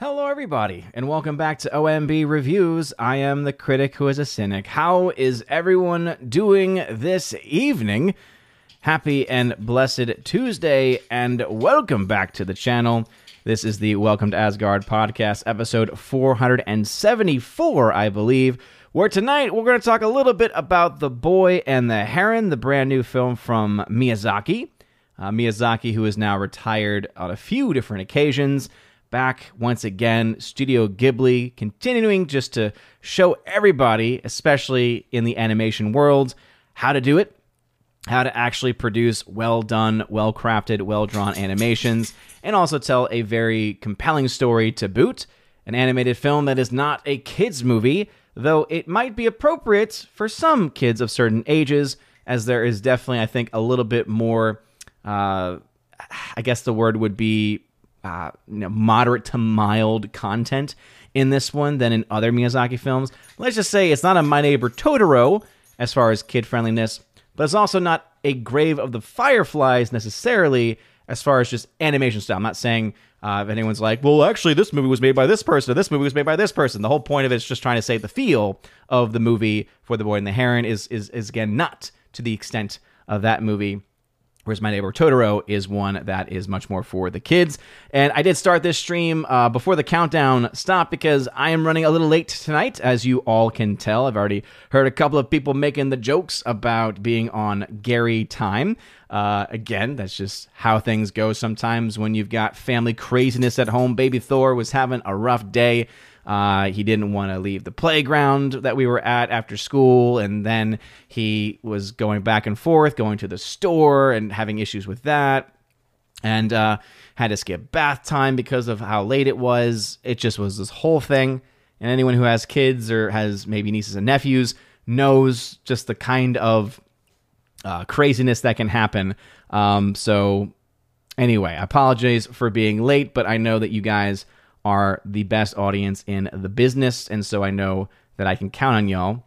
Hello, everybody, and welcome back to OMB Reviews. I am the critic who is a cynic. How is everyone doing this evening? Happy and blessed Tuesday, and welcome back to the channel. This is the Welcome to Asgard podcast, episode 474, I believe, where tonight we're going to talk a little bit about The Boy and the Heron, the brand new film from Miyazaki. Uh, Miyazaki, who is now retired on a few different occasions back once again. Studio Ghibli continuing just to show everybody, especially in the animation world, how to do it, how to actually produce well done, well crafted, well drawn animations, and also tell a very compelling story to boot. An animated film that is not a kids' movie, though it might be appropriate for some kids of certain ages, as there is definitely, I think, a little bit more. Uh, I guess the word would be uh, you know, moderate to mild content in this one than in other Miyazaki films. Let's just say it's not a My Neighbor Totoro as far as kid friendliness, but it's also not a Grave of the Fireflies necessarily as far as just animation style. I'm not saying uh, if anyone's like, well, actually, this movie was made by this person, or this movie was made by this person. The whole point of it is just trying to say the feel of the movie for The Boy and the Heron is is is again not to the extent of that movie Whereas My Neighbor Totoro is one that is much more for the kids. And I did start this stream uh, before the countdown stopped because I am running a little late tonight, as you all can tell. I've already heard a couple of people making the jokes about being on Gary time. Uh, again, that's just how things go sometimes when you've got family craziness at home. Baby Thor was having a rough day. Uh, he didn't want to leave the playground that we were at after school, and then he was going back and forth, going to the store and having issues with that, and uh, had to skip bath time because of how late it was. It just was this whole thing. And anyone who has kids or has maybe nieces and nephews knows just the kind of uh, craziness that can happen. Um, so, anyway, I apologize for being late, but I know that you guys are the best audience in the business. And so I know that I can count on y'all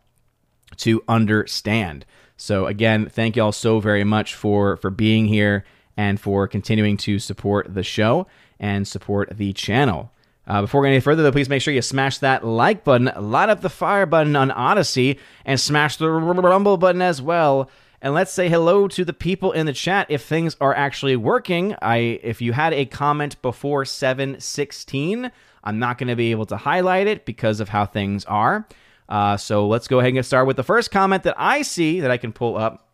to understand. So again, thank y'all so very much for for being here and for continuing to support the show and support the channel. Uh, before going any further, though, please make sure you smash that like button, light up the fire button on Odysee, and smash the rumble button as well and let's say hello to the people in the chat if things are actually working. I if you had a comment before 716, I'm not going to be able to highlight it because of how things are. Uh, so let's go ahead and get started with the first comment that I see that I can pull up,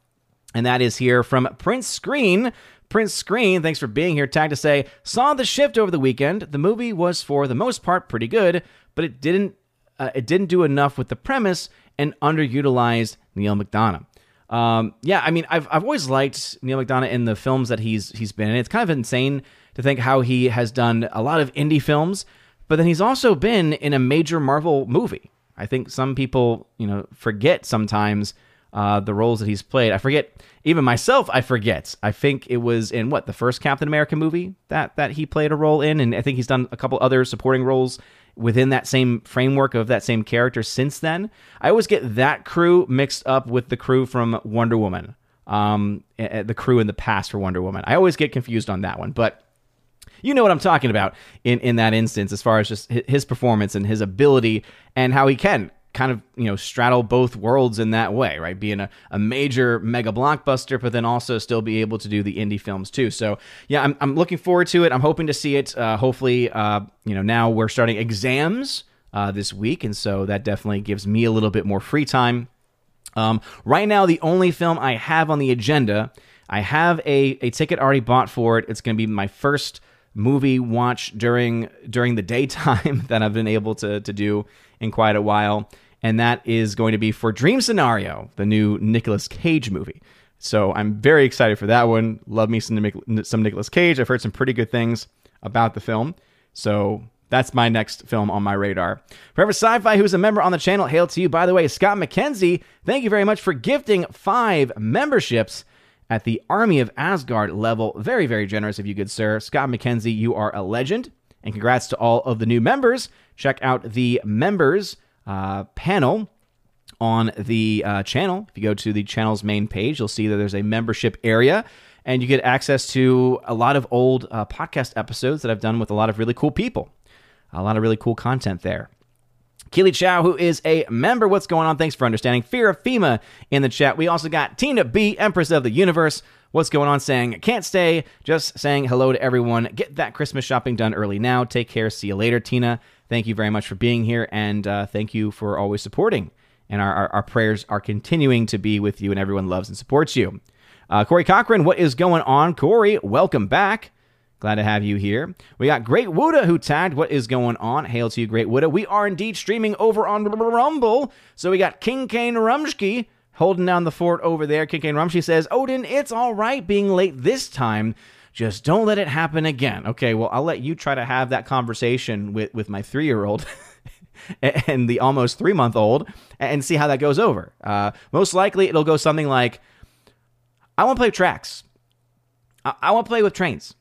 and that is here from Prince Screen. Prince Screen, thanks for being here. Tag to say, saw the shift over the weekend. The movie was for the most part pretty good, but it didn't uh, it didn't do enough with the premise and underutilized Neal McDonough. Um, yeah, I mean, I've I've always liked Neal McDonough in the films that he's he's been in. It's kind of insane to think how he has done a lot of indie films, but then he's also been in a major Marvel movie. I think some people, you know, forget sometimes uh, the roles that he's played. I forget, even myself, I forget. I think it was in what the first Captain America movie that that he played a role in, and I think he's done a couple other supporting roles within that same framework of that same character since then. I always get that crew mixed up with the crew from Wonder Woman, um, the crew in the past for Wonder Woman. I always get confused on that one, but you know what I'm talking about in in that instance, as far as just his performance and his ability and how he can kind of you know straddle both worlds in that way right? Being a, a major mega blockbuster but then also still be able to do the indie films too. So yeah i'm, I'm looking forward to it. I'm hoping to see it. Uh, hopefully uh, you know now we're starting exams uh, this week and so that definitely gives me a little bit more free time. Um, right now the only film i have on the agenda i have a, a ticket already bought for it. It's going to be my first movie watch during during the daytime that i've been able to, to do in quite a while and that is going to be for Dream Scenario, the new Nicolas Cage movie. So I'm very excited for that one. Love me some some Nicolas Cage. I've heard some pretty good things about the film. So that's my next film on my radar. Forever Sci-Fi, who's a member on the channel, hail to you. By the way, Scott McKenzie, thank you very much for gifting five memberships at the Army of Asgard level. Very, very generous of you, good sir. Scott McKenzie, you are a legend. And congrats to all of the new members. Check out the members uh, panel on the uh, channel. If you go to the channel's main page, you'll see that there's a membership area and you get access to a lot of old uh, podcast episodes that I've done with a lot of really cool people. A lot of really cool content there. Keely Chow, who is a member. What's going on? Thanks for understanding. Fear of FEMA in the chat. We also got Tina B, Empress of the Universe. What's going on? Saying, can't stay. Just saying hello to everyone. Get that Christmas shopping done early now. Take care. See you later, Tina. Thank you very much for being here. And uh, thank you for always supporting. And our, our, our, prayers are continuing to be with you, and everyone loves and supports you. Uh, Corey Cochran, what is going on? Corey, welcome back. Glad to have you here. We got Great Wuda who tagged what is going on. Hail to you, Great Wuda. We are indeed streaming over on Rumble. So we got King Kane Rumsky holding down the fort over there. King Kane Rumsky says, Odin, it's all right being late this time. Just don't let it happen again. Okay, well, I'll let you try to have that conversation with, with my three year old. and the almost three month old and see how that goes over. Uh, most likely, it'll go something like I want to play with tracks. I, I want to play with trains.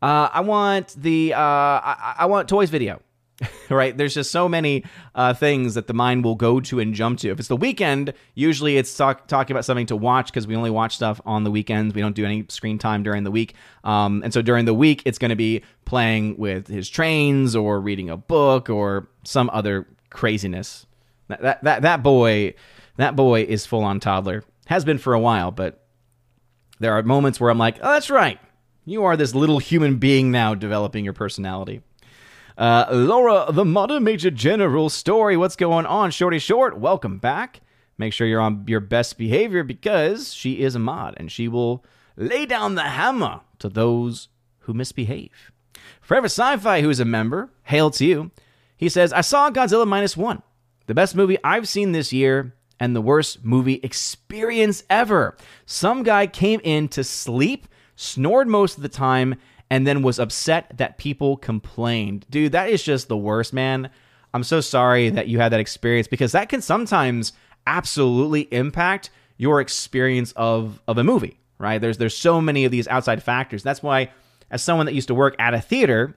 Uh, I want the uh, I, I, want toys video. right? There's just so many uh, things that the mind will go to and jump to. If it's the weekend, usually it's talk, talking about something to watch because we only watch stuff on the weekends. We don't do any screen time during the week. Um, and so during the week, it's going to be playing with his trains or reading a book or some other craziness. That, that, that, that boy, that boy is full on toddler. Has been for a while, but there are moments where I'm like, oh, that's right. You are this little human being now developing your personality. Uh, Laura, the Modern Major General story. What's going on, Shorty Short? Welcome back. Make sure you're on your best behavior because she is a mod and she will lay down the hammer to those who misbehave. Forever Sci Fi, who is a member, hail to you. He says, I saw Godzilla Minus One, the best movie I've seen this year and the worst movie experience ever. Some guy came in to sleep snored most of the time, and then was upset that people complained. Dude, that is just the worst, man. I'm so sorry that you had that experience because that can sometimes absolutely impact your experience of of a movie, right? There's there's so many of these outside factors. That's why as someone that used to work at a theater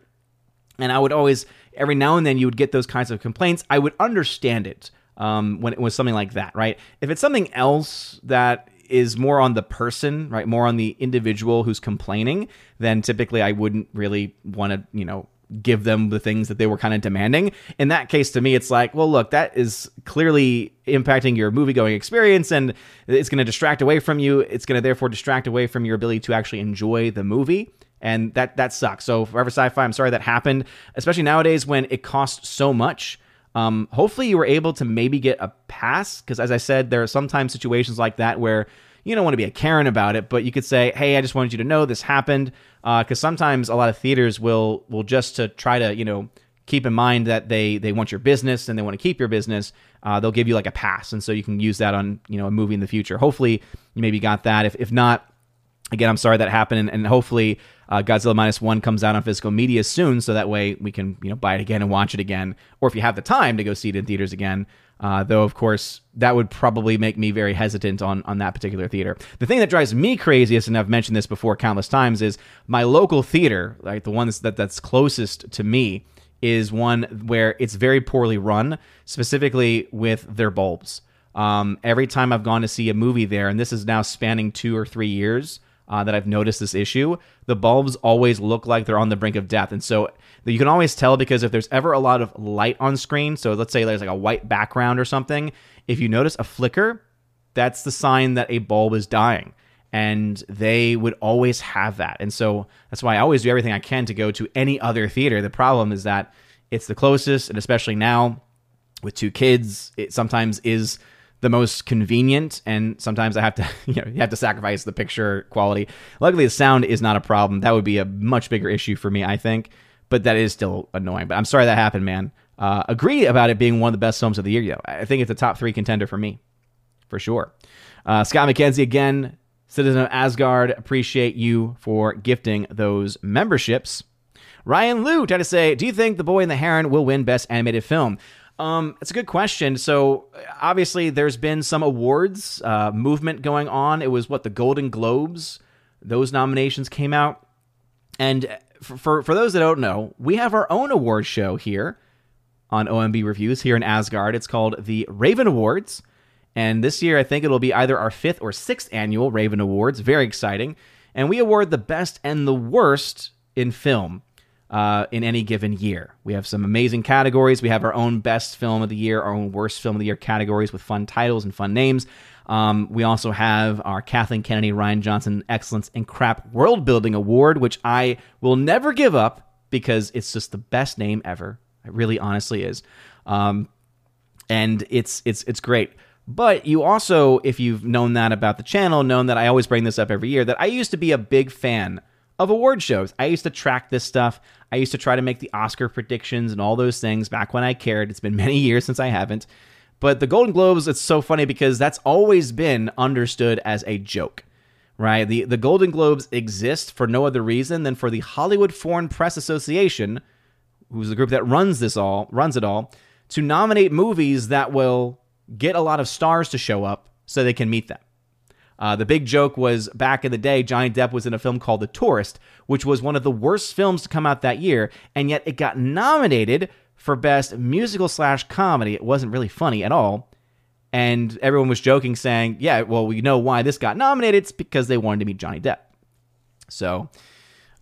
and I would always every now and then you would get those kinds of complaints, I would understand it um, when it was something like that, right? If it's something else that is more on the person, right? More on the individual who's complaining, then typically I wouldn't really want to, you know, give them the things that they were kind of demanding. In that case, to me, it's like, well, look, that is clearly impacting your movie going experience and it's going to distract away from you. It's going to therefore distract away from your ability to actually enjoy the movie. And that that sucks. So forever sci-fi, I'm sorry that happened, especially nowadays when it costs so much. Um, hopefully, you were able to maybe get a pass because, as I said, there are sometimes situations like that where you don't want to be a Karen about it, but you could say, "Hey, I just wanted you to know this happened," because uh, sometimes a lot of theaters will will just to try to you know keep in mind that they they want your business and they want to keep your business. Uh, they'll give you like a pass, and so you can use that on you know a movie in the future. Hopefully, you maybe got that. If if not, again, I'm sorry that happened, and, and hopefully uh, Godzilla minus one comes out on physical media soon, so that way we can you know buy it again and watch it again, or if you have the time to go see it in theaters again. Uh, though of course that would probably make me very hesitant on on that particular theater. The thing that drives me craziest, and I've mentioned this before countless times, is my local theater, like the one that's, that that's closest to me, is one where it's very poorly run, specifically with their bulbs. Um, every time I've gone to see a movie there, and this is now spanning two or three years, uh, that I've noticed this issue. The bulbs always look like they're on the brink of death, and so you can always tell because if there's ever a lot of light on screen, so let's say there's like a white background or something, if you notice a flicker, that's the sign that a bulb is dying. And they would always have that. And so that's why I always do everything I can to go to any other theater. The problem is that it's the closest, and especially now with two kids, it sometimes is the most convenient, and sometimes I have to, you know, you have to sacrifice the picture quality. Luckily, the sound is not a problem. That would be a much bigger issue for me, I think, but that is still annoying. But I'm sorry that happened, man. Uh, agree about it being one of the best films of the year, though. I think it's a top three contender for me, for sure. Uh, Scott McKenzie again, Citizen of Asgard. Appreciate you for gifting those memberships. Ryan Liu tried to say, "Do you think The Boy and the Heron will win Best Animated Film?" Um, it's a good question. So obviously, there's been some awards uh, movement going on. It was what the Golden Globes; those nominations came out, and for, for for those that don't know, we have our own award show here on OMB Reviews here in Asgard. It's called the Raven Awards, and this year I think it'll be either our fifth or sixth annual Raven Awards. Very exciting, and we award the best and the worst in film. Uh, in any given year. We have some amazing categories. We have our own best film of the year, our own worst film of the year categories with fun titles and fun names. Um, we also have our Kathleen Kennedy, Rian Johnson Excellence in Crap World Building Award, which I will never give up because it's just the best name ever. It really, honestly is, um, and it's it's it's great. But you also, if you've known that about the channel, known that I always bring this up every year, that I used to be a big fan of award shows. I used to track this stuff. I used to try to make the Oscar predictions and all those things back when I cared. It's been many years since I haven't. But the Golden Globes, it's so funny because that's always been understood as a joke, right? The, the Golden Globes exist for no other reason than for the Hollywood Foreign Press Association, who's the group that runs this all, runs it all, to nominate movies that will get a lot of stars to show up so they can meet them. Uh, the big joke was back in the day, Johnny Depp was in a film called The Tourist, which was one of the worst films to come out that year, and yet it got nominated for Best Musical slash Comedy. It wasn't really funny at all. And everyone was joking, saying, Yeah, well, we know why this got nominated. It's because they wanted to meet Johnny Depp. So,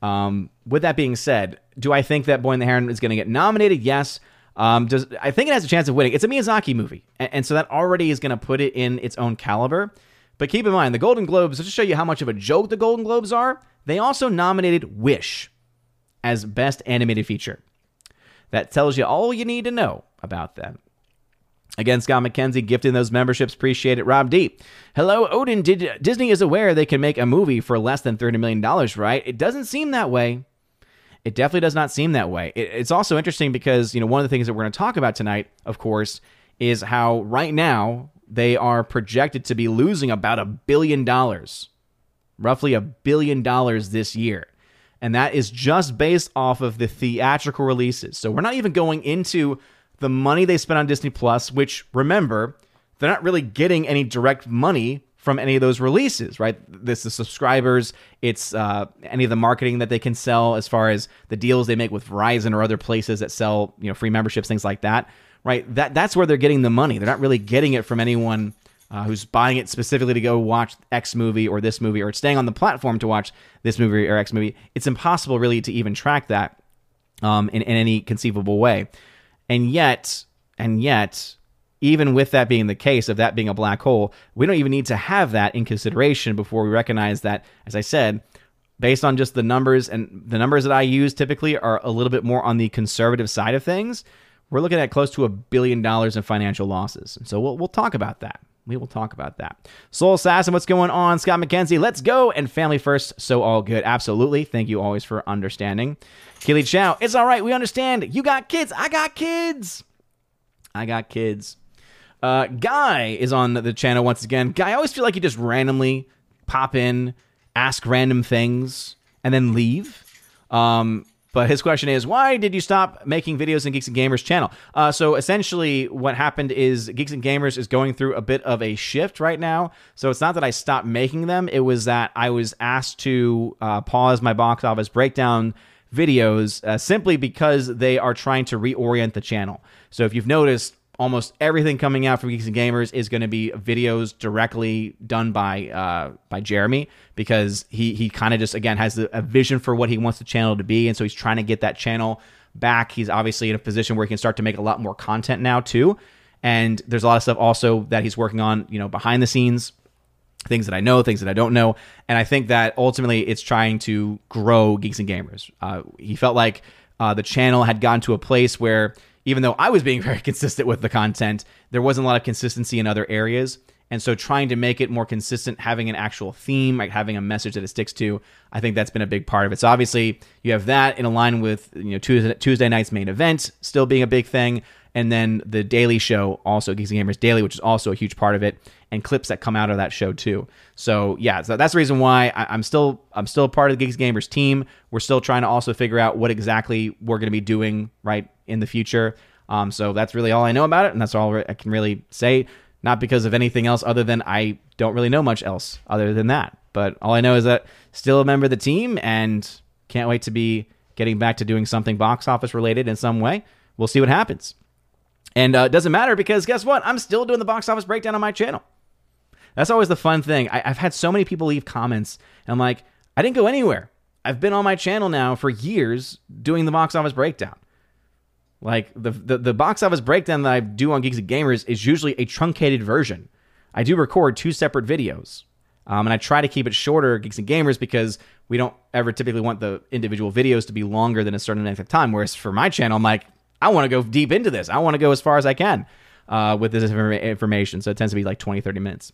um, with that being said, do I think that Boy and the Heron is going to get nominated? Yes. Um, does I think it has a chance of winning? It's a Miyazaki movie, and, and so that already is going to put it in its own caliber. But keep in mind, the Golden Globes, just to show you how much of a joke the Golden Globes are, they also nominated Wish as Best Animated Feature. That tells you all you need to know about them. Again, Scott McKenzie gifting those memberships. Appreciate it. Rob D. Hello, Odin. Did, Disney is aware they can make a movie for less than $30 million, right? It doesn't seem that way. It definitely does not seem that way. It, it's also interesting because, you know, one of the things that we're going to talk about tonight, of course, is how right now they are projected to be losing about a billion dollars, roughly a billion dollars this year. And that is just based off of the theatrical releases. So we're not even going into the money they spent on Disney Plus, which remember, they're not really getting any direct money from any of those releases, right? This the subscribers, it's uh, any of the marketing that they can sell as far as the deals they make with Verizon or other places that sell you know free memberships, things like that right? That that's where they're getting the money. They're not really getting it from anyone uh, who's buying it specifically to go watch X movie or this movie or staying on the platform to watch this movie or X movie. It's impossible really to even track that um, in, in any conceivable way. And yet, and yet, even with that being the case, of that being a black hole, we don't even need to have that in consideration before we recognize that, as I said, based on just the numbers and the numbers that I use typically are a little bit more on the conservative side of things we're looking at close to a billion dollars in financial losses. So we'll, we'll talk about that. We will talk about that. Soul Assassin, what's going on? Scott McKenzie, let's go. And family first, so all good. Absolutely. Thank you always for understanding. Keely Chow, it's all right. We understand. You got kids. I got kids. I got kids. Uh, Guy is on the channel once again. Guy, I always feel like you just randomly pop in, ask random things, and then leave. Um, but his question is, why did you stop making videos in Geeks and Gamers channel? Uh, so essentially, what happened is Geeks and Gamers is going through a bit of a shift right now. So it's not that I stopped making them; it was that I was asked to uh, pause my box office breakdown videos uh, simply because they are trying to reorient the channel. So if you've noticed, almost everything coming out from Geeks and Gamers is going to be videos directly done by uh, by Jeremy because he he kind of just again has a vision for what he wants the channel to be, and so he's trying to get that channel back. He's obviously in a position where he can start to make a lot more content now too, and there's a lot of stuff also that he's working on, you know, behind the scenes. Things that I know, things that I don't know, and I think that ultimately it's trying to grow Geeks and Gamers. Uh, he felt like uh, the channel had gotten to a place where even though I was being very consistent with the content, there wasn't a lot of consistency in other areas. And so trying to make it more consistent, having an actual theme, like having a message that it sticks to, I think that's been a big part of it. So obviously you have that in line with you know Tuesday, Tuesday night's main event still being a big thing, and then the daily show also Geeks and Gamers Daily, which is also a huge part of it, and clips that come out of that show too. So yeah, so that's the reason why I, am still I'm still part of the Geeks Gamers team. We're still trying to also figure out what exactly we're going to be doing right in the future. Um, so that's really all I know about it, and that's all I can really say. Not because of anything else other than I don't really know much else other than that. But all I know is that still a member of the team and can't wait to be getting back to doing something box office related in some way. We'll see what happens. And uh, it doesn't matter because guess what? I'm still doing the box office breakdown on my channel. That's always the fun thing. I, have had so many people leave comments, and I'm like, I didn't go anywhere. I've been on my channel now for years doing the box office breakdown. Like the, the, the box office breakdown that I do on Geeks and Gamers is usually a truncated version. I do record two separate videos. Um, and I try to keep it shorter, Geeks and Gamers, because we don't ever typically want the individual videos to be longer than a certain length of time. Whereas for my channel, I'm like, I want to go deep into this. I want to go as far as I can uh, with this information. So it tends to be like 20, 30 minutes.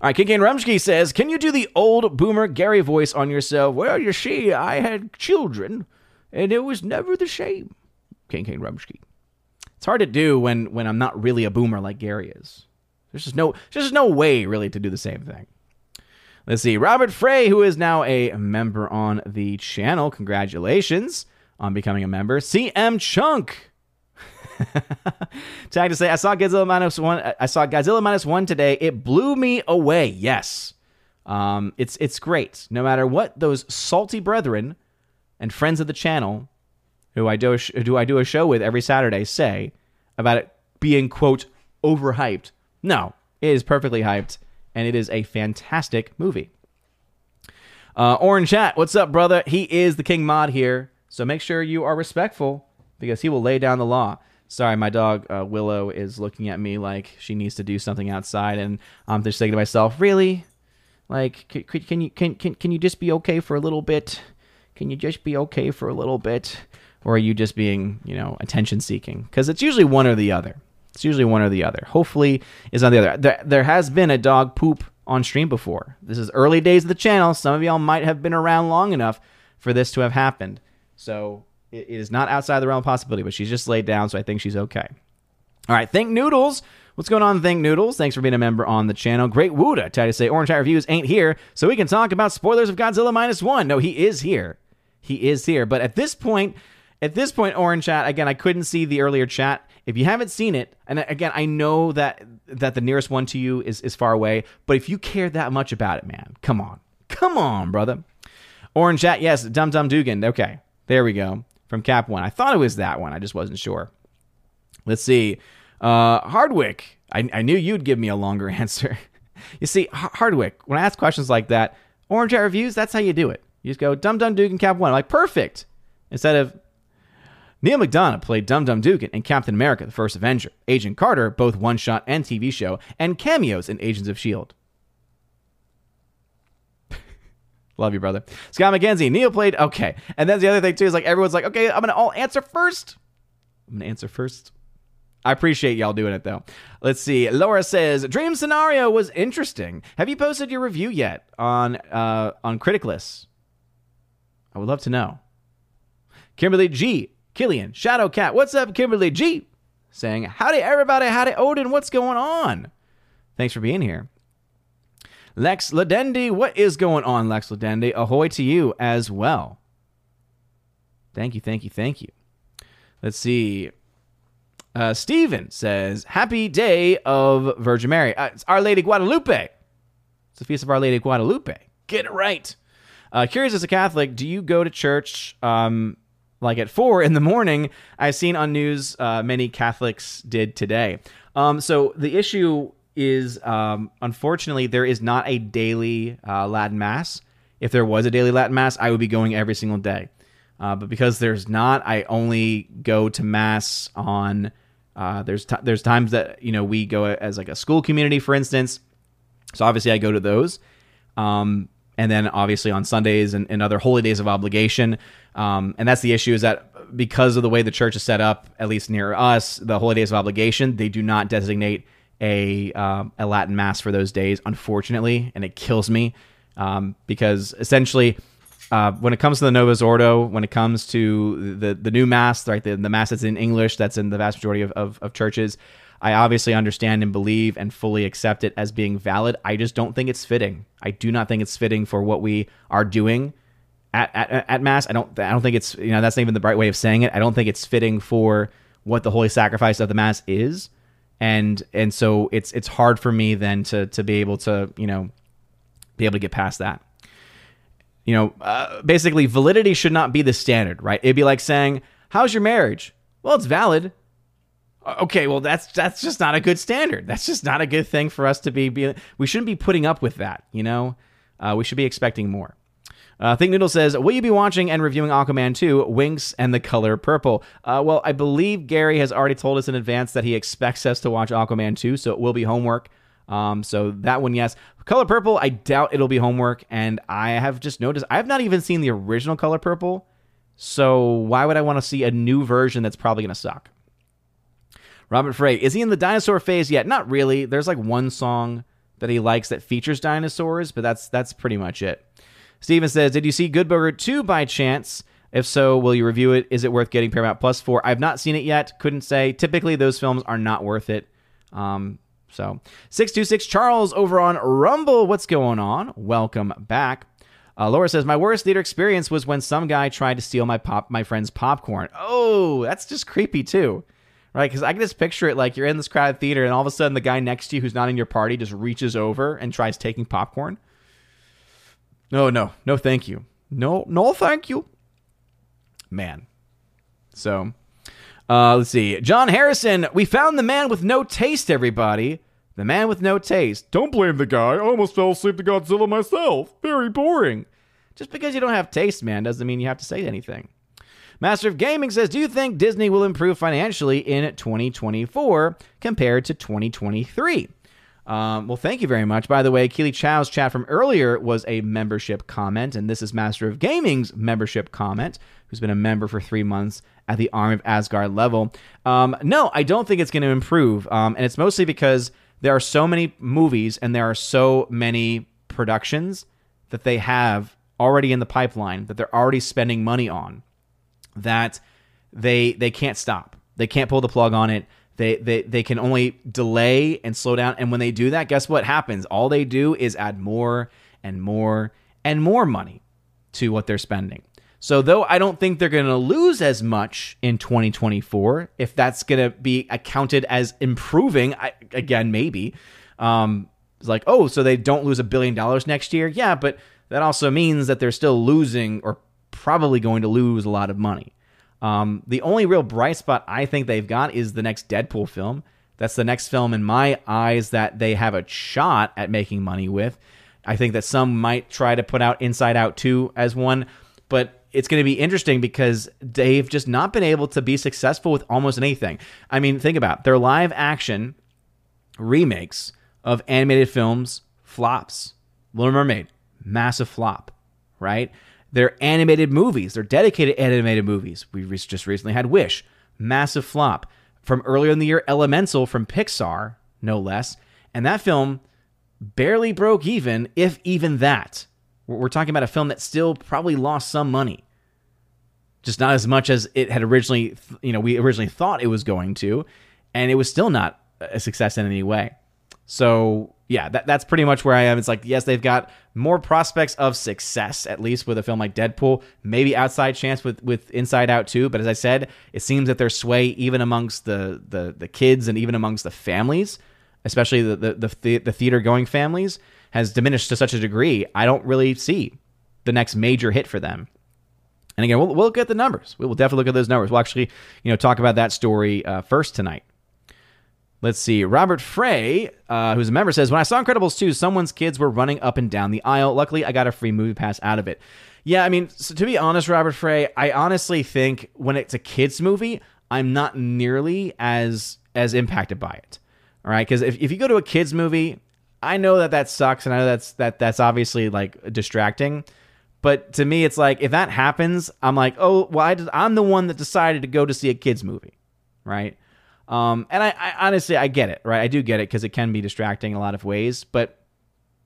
All right, King Kane Rumsky says, Can you do the old boomer Gary voice on yourself? Well, you see, I had children, and it was never the same. King Kane Rumsky. It's hard to do when when I'm not really a boomer like Gary is. There's just no there's just no way really to do the same thing. Let's see. Robert Frey, who is now a member on the channel. Congratulations on becoming a member. CM Chunk. Tag to say, I saw Godzilla minus one. I saw Godzilla minus one today. It blew me away. Yes, um, it's it's great. No matter what those salty brethren and friends of the channel, who I do a sh- who I do a show with every Saturday, say about it being quote overhyped. No, it is perfectly hyped, and it is a fantastic movie. Uh, Orange Hat, what's up, brother? He is the King Mod here, so make sure you are respectful because he will lay down the law. Sorry, my dog uh, Willow is looking at me like she needs to do something outside, and I'm just thinking to myself, really, like, can, can you can, can can you just be okay for a little bit? Can you just be okay for a little bit, or are you just being, you know, attention seeking? Because it's usually one or the other. It's usually one or the other. Hopefully, is on the other. There, there has been a dog poop on stream before. This is early days of the channel. Some of y'all might have been around long enough for this to have happened. So it is not outside the realm of possibility, but she's just laid down, so I think she's okay. All right, Think Noodles. What's going on, Think Noodles? Thanks for being a member on the channel. Great Wuda. Try to say Orange Hat Reviews ain't here, so we can talk about spoilers of Godzilla Minus One. No, he is here. He is here. But at this point, at this point, Orange Hat, again, I couldn't see the earlier chat. If you haven't seen it, and again, I know that that the nearest one to you is, is far away, but if you care that much about it, man, come on. Come on, brother. Orange Hat, yes, Dum Dum Dugan. Okay, there we go from Cap One. I thought it was that one. I just wasn't sure. Let's see. Uh, Hardwick. I, I knew you'd give me a longer answer. you see, Hardwick, when I ask questions like that, Orange Hat Reviews, that's how you do it. You just go Dum Dum Dugan Cap One. I'm like, perfect. Instead of Neal McDonough played Dum Dum Dugan in Captain America, the First Avenger. Agent Carter, both one shot and TV show, and cameos in Agents of S.H.I.E.L.D. Love you, brother. Scott McKenzie, Neal played. Okay. And then the other thing, too, is like everyone's like, okay, I'm going to all answer first. I'm going to answer first. I appreciate y'all doing it, though. Let's see. Laura says, Dream Scenario was interesting. Have you posted your review yet on, uh, on Criticless? I would love to know. Kimberly G. Killian, Shadow Cat. What's up, Kimberly G? Saying, Howdy, everybody. Howdy, Odin. What's going on? Thanks for being here. Lex Ladendi, what is going on, Lex Ladendi? Ahoy to you as well. Thank you, thank you, thank you. Let's see. Uh, Steven says, Happy Day of Virgin Mary. Uh, it's Our Lady Guadalupe. It's the Feast of Our Lady Guadalupe. Get it right. Uh, curious as a Catholic, do you go to church um, like at four in the morning? I've seen on news uh, many Catholics did today. Um, so the issue is um, unfortunately there is not a daily uh, Latin mass. If there was a daily Latin mass, I would be going every single day. Uh, but because there's not, I only go to mass on. Uh, there's t- there's times that you know we go as like a school community, for instance. So obviously I go to those, um, and then obviously on Sundays and, and other holy days of obligation. Um, and that's the issue is that because of the way the church is set up, at least near us, the holy days of obligation, they do not designate a um, a Latin mass for those days, unfortunately, and it kills me um, because essentially. Uh, when it comes to the Novus Ordo, when it comes to the the new mass, right, the, the mass that's in English, that's in the vast majority of, of, of churches, I obviously understand and believe and fully accept it as being valid. I just don't think it's fitting. I do not think it's fitting for what we are doing at, at, at mass. I don't I don't think it's you know that's not even the right way of saying it. I don't think it's fitting for what the holy sacrifice of the mass is and and so it's it's hard for me then to to be able to you know be able to get past that. You know uh, basically validity should not be the standard right? It'd be like saying how's your marriage? Well it's valid. Okay well that's that's just not a good standard. That's just not a good thing for us to be, be we shouldn't be putting up with that you know? Uh, we should be expecting more Uh, Think Noodle says, Will you be watching and reviewing Aquaman 2, Winks and the color purple? Uh, well, I believe Gary has already told us in advance that he expects us to watch Aquaman 2, so it will be homework. Um, so that one, yes. Color purple, I doubt it'll be homework. And I have just noticed, I have not even seen the original color purple. So why would I want to see a new version that's probably going to suck? Robert Frey, is he in the dinosaur phase yet? Not really. There's like one song that he likes that features dinosaurs, but that's that's pretty much it. Steven says, Did you see Good Burger 2 by chance? If so, will you review it? Is it worth getting Paramount Plus for? I've not seen it yet. Couldn't say. Typically, those films are not worth it. Um, so, 626 Charles over on Rumble. What's going on? Welcome back. Uh, Laura says, My worst theater experience was when some guy tried to steal my pop my friend's popcorn. Oh, that's just creepy, too. Right? Because I can just picture it like you're in this crowded theater, and all of a sudden, the guy next to you who's not in your party just reaches over and tries taking popcorn. No, no, no, thank you. No, no, thank you. Man. So, uh, let's see. John Harrison, we found the man with no taste, everybody. The man with no taste. Don't blame the guy. I almost fell asleep to Godzilla myself. Very boring. Just because you don't have taste, man, doesn't mean you have to say anything. Master of Gaming says, Do you think Disney will improve financially in 2024 compared to 2023? Um, well, thank you very much. By the way, Keely Chow's chat from earlier was a membership comment, and this is Master of Gaming's membership comment, who's been a member for three months at the Army of Asgard level. Um, no, I don't think it's going to improve, um, and it's mostly because there are so many movies and there are so many productions that they have already in the pipeline that they're already spending money on that they they can't stop. They can't pull the plug on it. They, they they can only delay and slow down. And when they do that, guess what happens? All they do is add more and more and more money to what they're spending. So though I don't think they're going to lose as much in 2024, if that's going to be accounted as improving, I, again maybe. Um, it's like oh, so they don't lose a billion dollars next year? Yeah, but that also means that they're still losing or probably going to lose a lot of money. Um, the only real bright spot I think they've got is the next Deadpool film. That's the next film in my eyes that they have a shot at making money with. I think that some might try to put out Inside Out 2 as one, but it's going to be interesting because they've just not been able to be successful with almost anything. I mean, think about it. their live action remakes of animated films flops. Little Mermaid, massive flop, right? They're animated movies. They're dedicated animated movies. We just recently had Wish, massive flop. From earlier in the year, Elemental from Pixar, no less. And that film barely broke even, if even that. We're talking about a film that still probably lost some money. Just not as much as it had originally, you know, we originally thought it was going to. And it was still not a success in any way. So yeah, that, that's pretty much where I am. It's like, yes, they've got more prospects of success, at least with a film like Deadpool. Maybe outside chance with, with Inside Out too. But as I said, it seems that their sway even amongst the the, the kids and even amongst the families, especially the the, the, the theater going families, has diminished to such a degree. I don't really see the next major hit for them. And again, we'll, we'll look at the numbers. We will definitely look at those numbers. We'll actually, you know, talk about that story uh, first tonight. Let's see. Robert Frey, uh, who's a member, says When I saw Incredibles 2, someone's kids were running up and down the aisle. Luckily, I got a free movie pass out of it. Yeah, I mean, so to be honest, Robert Frey, I honestly think when it's a kids movie, I'm not nearly as as impacted by it. All right, because if, if you go to a kids movie, I know that that sucks, and I know that's that that's obviously like distracting. But to me, it's like if that happens, I'm like, oh, well, I, I'm the one that decided to go to see a kids movie, right? Um, and I, I, honestly, I get it, right? I do get it because it can be distracting in a lot of ways. But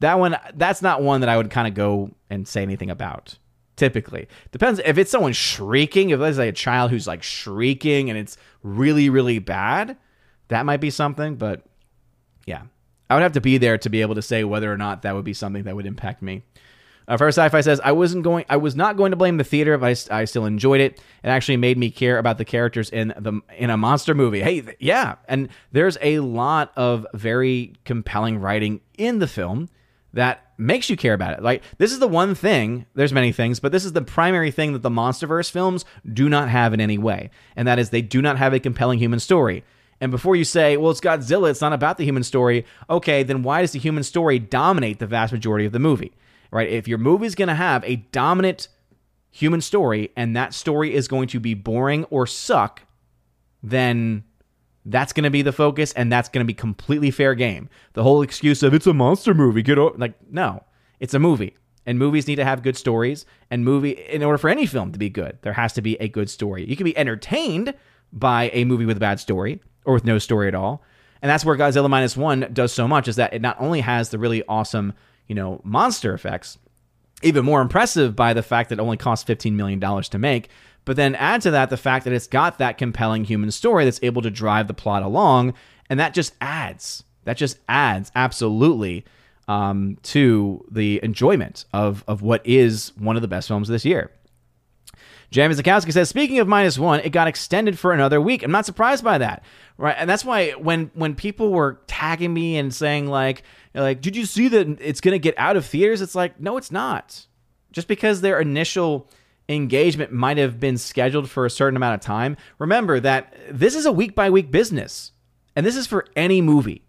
that one, that's not one that I would kind of go and say anything about. Typically, depends if it's someone shrieking. If there's like a child who's like shrieking and it's really, really bad, that might be something. But yeah, I would have to be there to be able to say whether or not that would be something that would impact me. Uh, First Sci-Fi says I wasn't going. I was not going to blame the theater, but I, I still enjoyed it. It actually made me care about the characters in the in a monster movie. Hey, th- yeah, and there's a lot of very compelling writing in the film that makes you care about it. Like this is the one thing. There's many things, but this is the primary thing that the MonsterVerse films do not have in any way, and that is they do not have a compelling human story. And before you say, well, it's Godzilla, it's not about the human story, okay, then why does the human story dominate the vast majority of the movie? Right? If your movie is going to have a dominant human story and that story is going to be boring or suck, then that's going to be the focus and that's going to be completely fair game. The whole excuse of it's a monster movie, get over, like no, it's a movie. And movies need to have good stories and movie in order for any film to be good, there has to be a good story. You can be entertained by a movie with a bad story or with no story at all. And that's where Godzilla minus one does so much is that it not only has the really awesome, you know, monster effects, even more impressive by the fact that it only cost $15 million to make, but then add to that the fact that it's got that compelling human story that's able to drive the plot along. And that just adds, that just adds absolutely um, to the enjoyment of, of what is one of the best films this year. Jamie Zakowski says, speaking of minus one, it got extended for another week. I'm not surprised by that. Right. And that's why when when people were tagging me and saying like like, did you see that it's gonna get out of theaters? It's like, no, it's not. Just because their initial engagement might have been scheduled for a certain amount of time. Remember that this is a week by week business. And this is for any movie.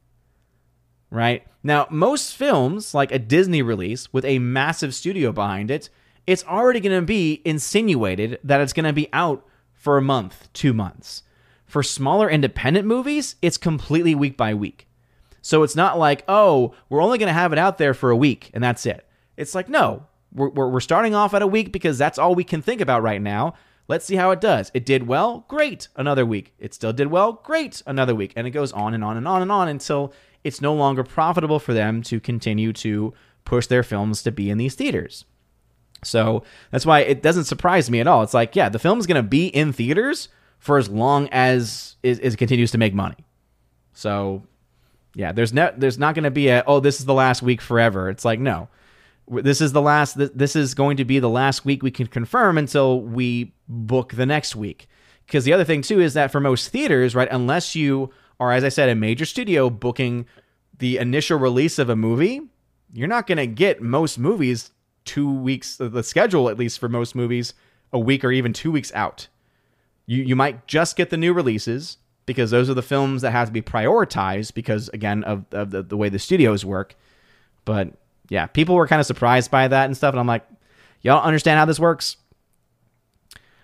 Right? Now, most films, like a Disney release with a massive studio behind it, it's already going to be insinuated that it's going to be out for a month, two months. For smaller independent movies, it's completely week by week. So it's not like, oh, we're only going to have it out there for a week and that's it. It's like, no, we're, we're, starting off at a week because that's all we can think about right now. Let's see how it does. It did well, great, another week. It still did well, great, another week. And it goes on and on and on and on until it's no longer profitable for them to continue to push their films to be in these theaters. So that's why it doesn't surprise me at all. It's like, yeah, the film's going to be in theaters for as long as it, it continues to make money. So, yeah, there's no, there's not going to be a oh, this is the last week forever. It's like no, this is the last. This is going to be the last week we can confirm until we book the next week. Because the other thing too is that for most theaters, right, unless you are, as I said, a major studio booking the initial release of a movie, you're not going to get most movies two weeks, the schedule at least for most movies, a week or even two weeks out. You you might just get the new releases because those are the films that have to be prioritized because again of, of the, the way the studios work. But yeah, people were kind of surprised by that and stuff, and I'm like, y'all understand how this works?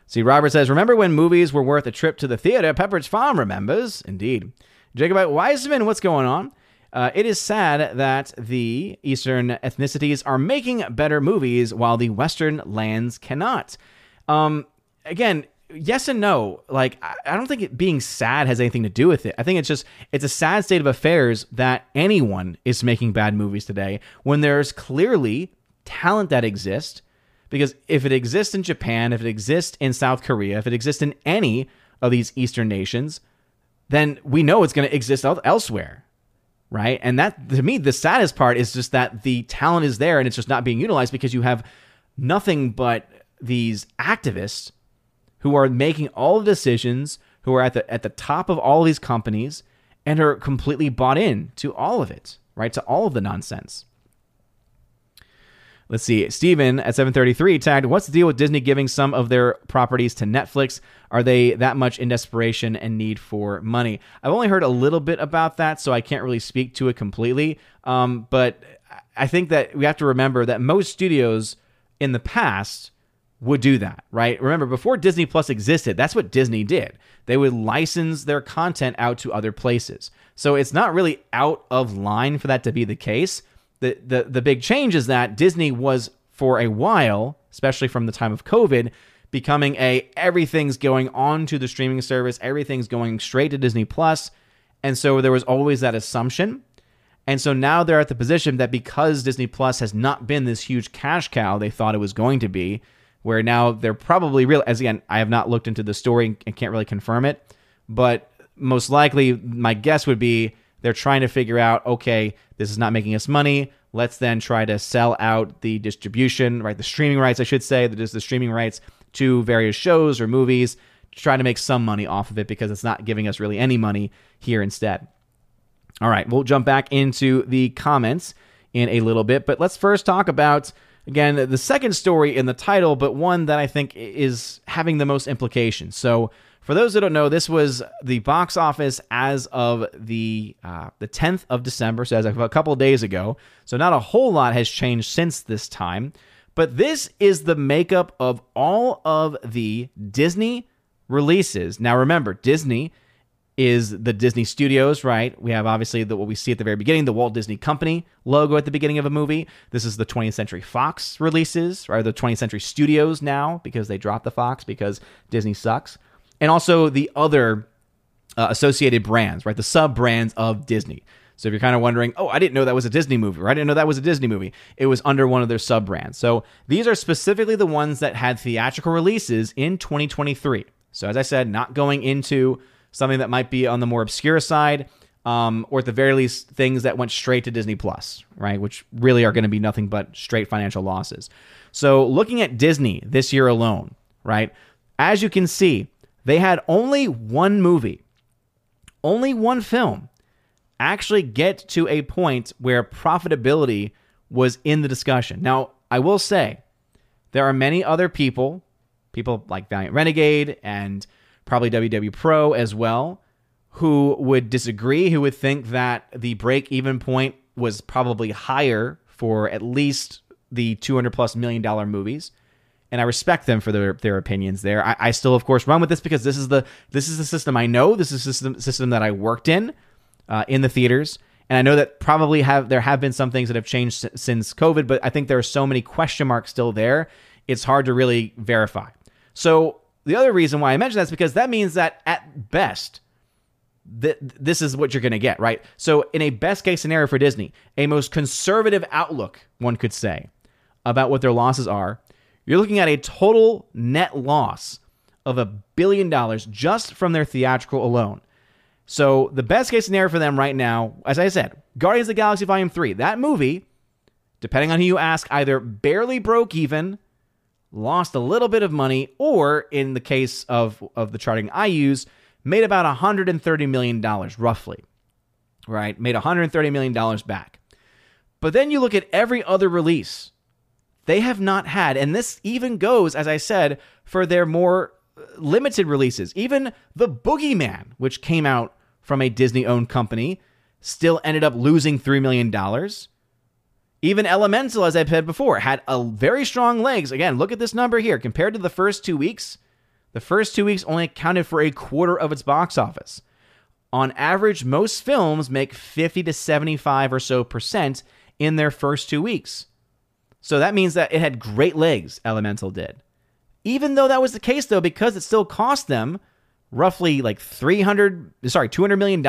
See, Robert says, remember when movies were worth a trip to the theater? Pepperidge Farm remembers. Indeed. Jacobite Wiseman, what's going on? Uh, it is sad that the Eastern ethnicities are making better movies while the Western lands cannot. Um, again, yes and no. Like, I don't think it being sad has anything to do with it. I think it's just, it's a sad state of affairs that anyone is making bad movies today when there's clearly talent that exists. Because if it exists in Japan, if it exists in South Korea, if it exists in any of these Eastern nations, then we know it's going to exist elsewhere right? And that to me, the saddest part is just that the talent is there and it's just not being utilized because you have nothing but these activists who are making all the decisions, who are at the at the top of all of these companies and are completely bought in to all of it, right? To all of the nonsense. Let's see. Steven at 733 tagged, What's the deal with Disney giving some of their properties to Netflix? Are they that much in desperation and need for money? I've only heard a little bit about that, so I can't really speak to it completely. Um, but I think that we have to remember that most studios in the past would do that, right? Remember, before Disney Plus existed, that's what Disney did. They would license their content out to other places. So it's not really out of line for that to be the case the, the the big change is that Disney was for a while, especially from the time of COVID, becoming a everything's going on to the streaming service, everything's going straight to Disney Plus, and so there was always that assumption. And so now they're at the position that because Disney Plus has not been this huge cash cow they thought it was going to be, where now they're probably real as again, I have not looked into the story and can't really confirm it, but most likely my guess would be they're trying to figure out, okay, this is not making us money. Let's then try to sell out the distribution, right? The streaming rights, I should say, that is the streaming rights to various shows or movies to try to make some money off of it because it's not giving us really any money here instead. All right, we'll jump back into the comments in a little bit, but let's first talk about again the second story in the title, but one that I think is having the most implications. So For those that don't know, this was the box office as of the uh, the 10th of December, so as of a couple days ago. So not a whole lot has changed since this time. But this is the makeup of all of the Disney releases. Now remember, Disney is the Disney Studios, right? We have obviously the, what we see at the very beginning, the Walt Disney Company logo at the beginning of a movie. This is the 20th Century Fox releases, or the 20th Century Studios now because they dropped the Fox because Disney sucks. And also the other uh, associated brands, right? The sub brands of Disney. So if you're kind of wondering, oh, I didn't know that was a Disney movie, or I didn't know that was a Disney movie, it was under one of their sub brands. So these are specifically the ones that had theatrical releases in 2023. So as I said, not going into something that might be on the more obscure side, um, or at the very least, things that went straight to Disney Plus, right? Which really are going to be nothing but straight financial losses. So, looking at Disney this year alone, right? As you can see, they had only one movie, only one film actually get to a point where profitability was in the discussion. Now, I will say, there are many other people, people like Valiant Renegade and probably WW Pro as well, who would disagree, who would think that the break even point was probably higher for at least the 200 plus million dollar movies. And I respect them for their, their opinions there. I, I, still, of course, run with this because this is the this is the system I know. This is the system system that I worked in uh, in the theaters. And I know that probably have there have been some things that have changed since COVID, but I think there are so many question marks still there. It's hard to really verify. So the other reason why I mention that is because that means that at best, th- this is what you're going to get, right? So, in a best case scenario for Disney, a most conservative outlook, one could say, about what their losses are, you're looking at a total net loss of a billion dollars just from their theatrical alone. So, the best case scenario for them right now, as I said, Guardians of the Galaxy Volume 3, that movie, depending on who you ask, either barely broke even lost a little bit of money, or in the case of, of the charting I use, made about $130 million roughly, right? Made $130 million back. But then you look at every other release they have not had, and this even goes, as I said, for their more uh, limited releases. Even The Boogeyman, which came out from a Disney owned company, still ended up losing $3 million. Even Elemental, as I've said before, had a very strong legs. Again, look at this number here. Compared to the first two weeks, the first two weeks only accounted for a quarter of its box office. On average, most films make 50 to 75 or so percent in their first two weeks. So that means that it had great legs, Elemental did. Even though that was the case, though, because it still cost them roughly like 300, sorry, $200 million,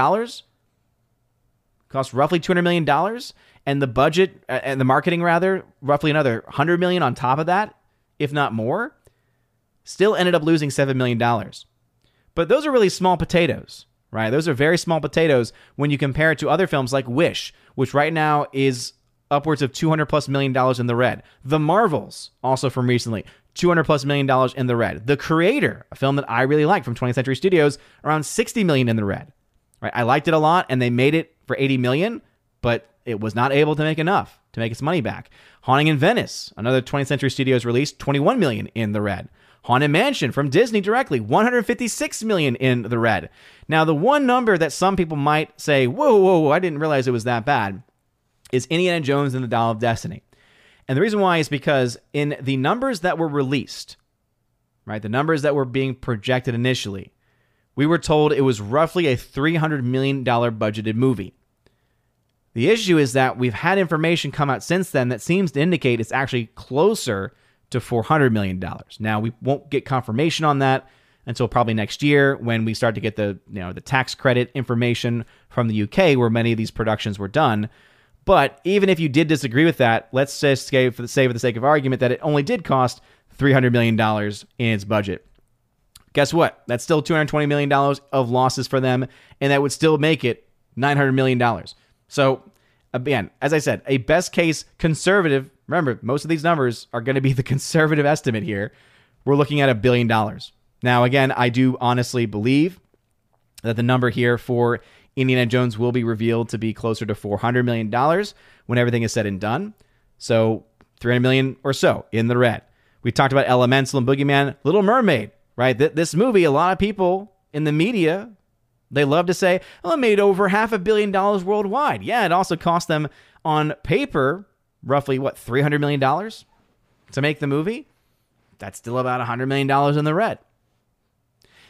cost roughly $200 million and the budget uh, and the marketing rather roughly another 100 million on top of that if not more still ended up losing 7 million dollars but those are really small potatoes right those are very small potatoes when you compare it to other films like wish which right now is upwards of 200 plus million dollars in the red the marvels also from recently 200 plus million dollars in the red the creator a film that i really like from 20th century studios around 60 million in the red right i liked it a lot and they made it for 80 million but it was not able to make enough to make its money back. Haunting in Venice, another 20th Century Studios release, 21 million in the red. Haunted Mansion from Disney directly, 156 million in the red. Now, the one number that some people might say, whoa, whoa, whoa, I didn't realize it was that bad, is Indiana Jones and the Dial of Destiny. And the reason why is because in the numbers that were released, right, the numbers that were being projected initially, we were told it was roughly a $300 million budgeted movie. The issue is that we've had information come out since then that seems to indicate it's actually closer to $400 million. Now, we won't get confirmation on that until probably next year when we start to get the, you know, the tax credit information from the UK where many of these productions were done. But even if you did disagree with that, let's just say for the, say for the sake of argument that it only did cost $300 million in its budget. Guess what? That's still $220 million of losses for them, and that would still make it $900 million. So, again, as I said, a best case conservative, remember, most of these numbers are going to be the conservative estimate here. We're looking at a billion dollars. Now, again, I do honestly believe that the number here for Indiana Jones will be revealed to be closer to $400 million when everything is said and done. So, 300 million or so in the red. We talked about Elemental and Boogeyman, Little Mermaid, right? Th- this movie, a lot of people in the media, they love to say, "Oh, it made over half a billion dollars worldwide." Yeah, it also cost them on paper roughly what three hundred million dollars to make the movie. That's still about hundred million dollars in the red.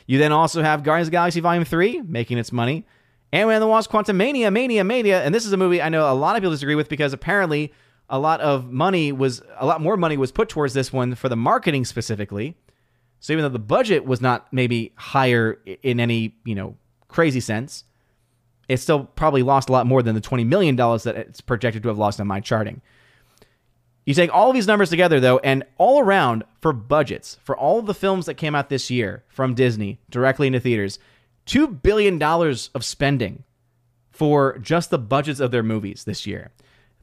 You then also have Guardians of the Galaxy Volume 3 making its money. Ant-Man and the Wasp Quantumania, Mania. Mania. And this is a movie I know a lot of people disagree with because apparently a lot of money was, a lot more money was put towards this one for the marketing specifically. So even though the budget was not maybe higher in any, you know, crazy sense, it still probably lost a lot more than the $20 million that it's projected to have lost on my charting. You take all of these numbers together, though, and all around for budgets, for all of the films that came out this year from Disney directly into theaters, $2 billion of spending for just the budgets of their movies this year.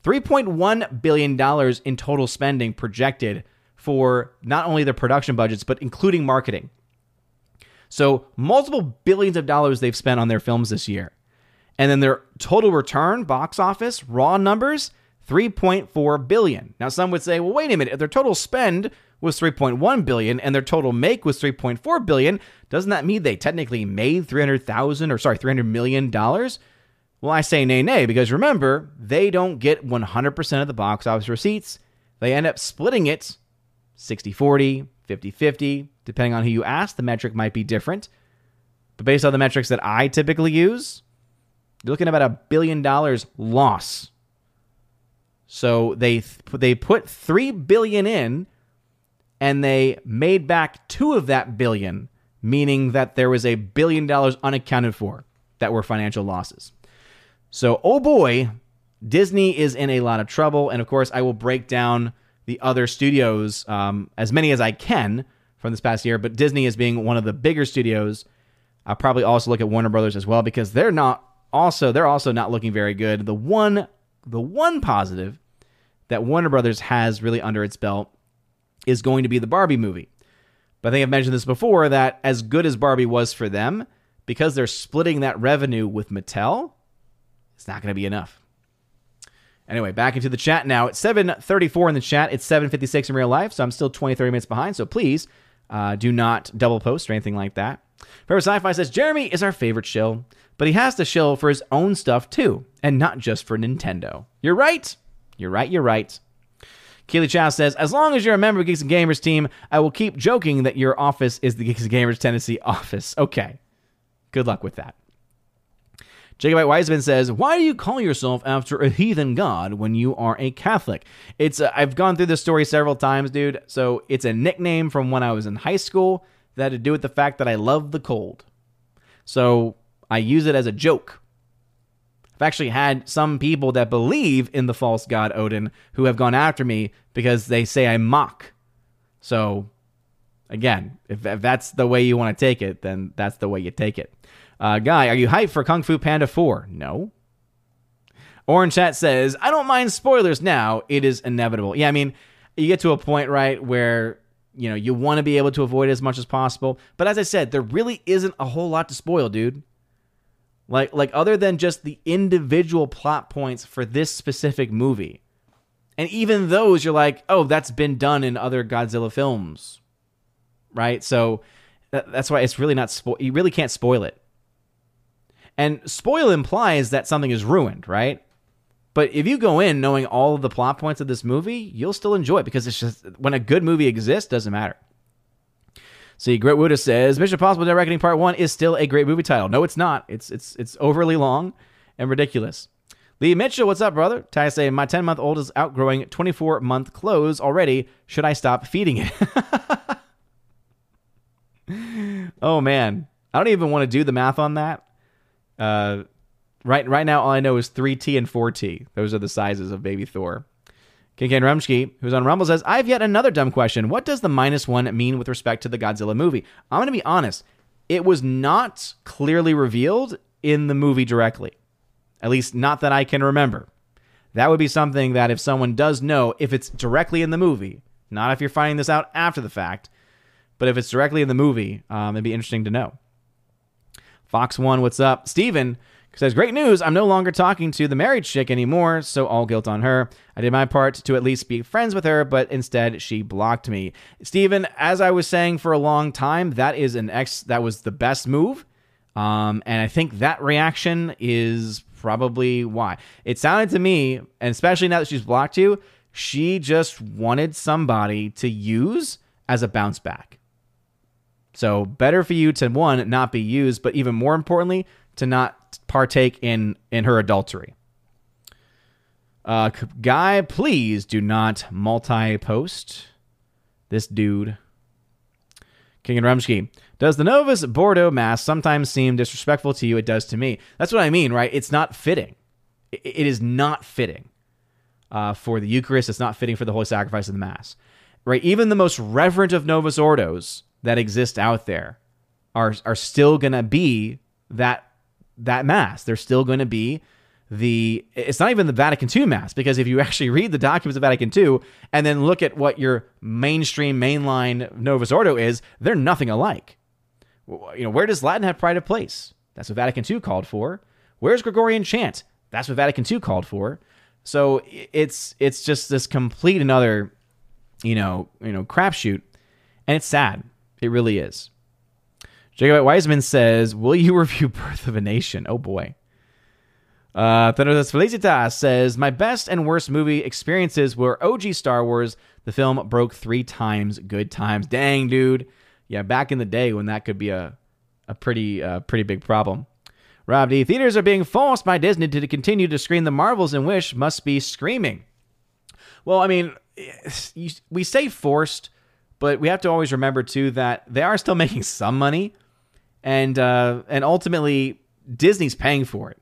$3.1 billion in total spending projected for not only their production budgets, but including marketing. So, multiple billions of dollars they've spent on their films this year. And then their total return, box office, raw numbers, 3.4 billion. Now some would say, well wait a minute, if their total spend was 3.1 billion and their total make was 3.4 billion, doesn't that mean they technically made 300,000 or sorry, 300 million dollars? Well, I say nay nay because remember, they don't get 100% of the box office receipts. They end up splitting it 60/40, 50/50, depending on who you ask, the metric might be different. But based on the metrics that I typically use, you're looking at about a billion dollars loss so they they put 3 billion in and they made back 2 of that billion, meaning that there was a billion dollars unaccounted for that were financial losses. So oh boy, Disney is in a lot of trouble and of course I will break down the other studios um, as many as I can from this past year, but Disney is being one of the bigger studios. I'll probably also look at Warner Brothers as well because they're not also they're also not looking very good. The one the one positive that Warner Brothers has really under its belt is going to be the Barbie movie. But I think I've mentioned this before that as good as Barbie was for them, because they're splitting that revenue with Mattel, it's not going to be enough. Anyway, back into the chat now. It's 7:34 in the chat. It's 7:56 in real life, so I'm still 20 30 minutes behind. So please uh, do not double post or anything like that. Forever Sci-Fi says Jeremy is our favorite shill, but he has to shill for his own stuff too, and not just for Nintendo. You're right. You're right, you're right. Keely Chow says, as long as you're a member of Geeks and Gamers team, I will keep joking that your office is the Geeks and Gamers Tennessee office. Okay. Good luck with that. Jacobite Wiseman says, "Why do you call yourself after a heathen god when you are a Catholic?" It's uh, I've gone through this story several times, dude. So it's a nickname from when I was in high school that had to do with the fact that I love the cold. So I use it as a joke I've actually had some people that believe in the false god Odin who have gone after me because they say I mock. So, again, if, if that's the way you want to take it, then that's the way you take it. Uh, Guy, are you hyped for Kung Fu Panda 4? No. Orange Chat says, I don't mind spoilers now. It is inevitable. Yeah, I mean, you get to a point, right, where you know you want to be able to avoid it as much as possible. But as I said, there really isn't a whole lot to spoil, dude. Like like other than just the individual plot points for this specific movie. And even those you're like, "Oh, that's been done in other Godzilla films." Right? So that's why it's really not spo- you really can't spoil it. And spoil implies that something is ruined, right? But if you go in knowing all of the plot points of this movie, you'll still enjoy it because it's just when a good movie exists, doesn't matter. See, Grit Wuda says Mission Impossible Dead Reckoning Part One is still a great movie title. No, it's not. It's it's it's overly long and ridiculous. Lee Mitchell, what's up, brother? Ty say my 10 month old is outgrowing 24 month clothes already. Should I stop feeding it? oh man, I don't even want to do the math on that. Uh, right right now, all I know is 3T and 4T. Those are the sizes of baby Thor. Kincaid Rumsky, who's on Rumble, says, I have yet another dumb question. What does the minus one mean with respect to the Godzilla movie? I'm going to be honest. It was not clearly revealed in the movie directly. At least, not that I can remember. That would be something that if someone does know, if it's directly in the movie, not if you're finding this out after the fact, but if it's directly in the movie, um, it'd be interesting to know. Fox One, what's up? Steven, Says, great news. I'm no longer talking to the married chick anymore, so all guilt on her. I did my part to at least be friends with her, but instead she blocked me. Steven, as I was saying for a long time, that is an ex that was the best move. Um, and I think that reaction is probably why. It sounded to me, and especially now that she's blocked you, she just wanted somebody to use as a bounce back. So better for you to one not be used, but even more importantly, to not partake in in her adultery. Uh, guy, please do not multi-post this dude. King and Rumsky. Does the Novus Ordo Mass sometimes seem disrespectful to you? It does to me. That's what I mean, right? It's not fitting. It is not fitting uh, for the Eucharist. It's not fitting for the Holy Sacrifice of the Mass, right? Even the most reverent of Novus Ordos that exist out there are are still to be that that Mass. They're still going to be the it's not even the Vatican II mass because if you actually read the documents of Vatican II and then look at what your mainstream mainline Novus Ordo is, they're nothing alike. You know, where does Latin have pride of place? That's what Vatican II called for. Where's Gregorian chant? That's what Vatican II called for. So it's it's just this complete another, you know, you know, crapshoot, and it's sad. It really is. Jacob Wiseman says, "Will you review Birth of a Nation?" Oh boy. Uh, Thanatos Felicitas says, My best and worst movie experiences were OG Star Wars. The film broke three times. Good times. Dang, dude. Yeah, back in the day when that could be a, a pretty uh, pretty big problem. Rob D. Theaters are being forced by Disney to continue to screen the Marvels and Wish must be screaming. Well, I mean, we say forced, but we have to always remember too that they are still making some money, and uh, and ultimately Disney's paying for it.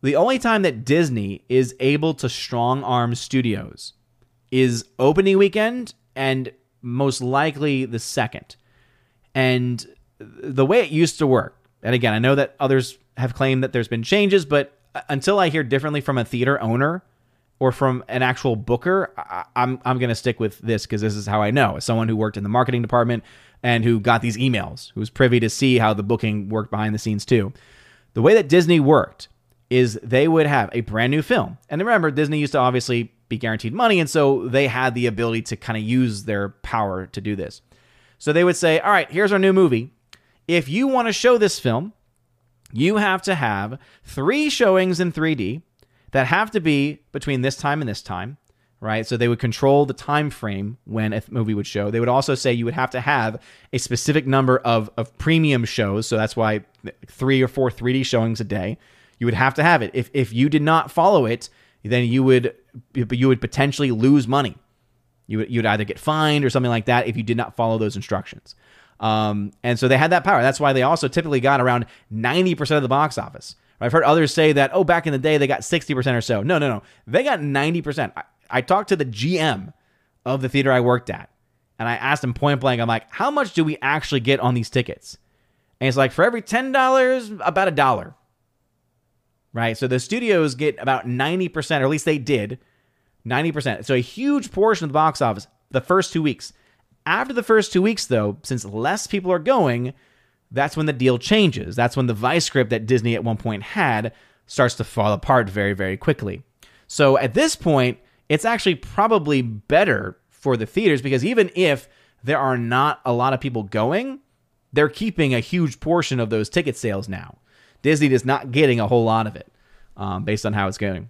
The only time that Disney is able to strong arm studios is opening weekend and most likely the second. And the way it used to work, and again, I know that others have claimed that there's been changes, but until I hear differently from a theater owner or from an actual booker, I, am I'm, I'm going to stick with this because this is how I know. As someone who worked in the marketing department and who got these emails, who was privy to see how the booking worked behind the scenes too. The way that Disney worked is they would have a brand new film. And remember, Disney used to obviously be guaranteed money, and so they had the ability to kind of use their power to do this. So they would say, All right, here's our new movie. If you want to show this film, you have to have three showings in 3D that have to be between this time and this time right so they would control the time frame when a movie would show they would also say you would have to have a specific number of, of premium shows so that's why three or four 3d showings a day you would have to have it. If if you did not follow it, then you would you would potentially lose money. You would you would either get fined or something like that if you did not follow those instructions. Um, and so they had that power. That's why they also typically got around 90% of the box office. I've heard others say that, oh, back in the day they got 60% or so. No, no, no. They got 90%. I, talked to the GM of the theater I worked at, and I asked him point blank, I'm like, how much do we actually get on these tickets? And he's like, for every $10, about a dollar right? So the studios get about 90%, or at least they did 90%. So a huge portion of the box office the first two weeks. After the first two weeks, though, since less people are going, that's when the deal changes. That's when the vice script that Disney at one point had starts to fall apart very, very quickly. So at this point, it's actually probably better for the theaters because even if there are not a lot of people going, they're keeping a huge portion of those ticket sales now. Disney is not getting a whole lot of it um, based on how it's going.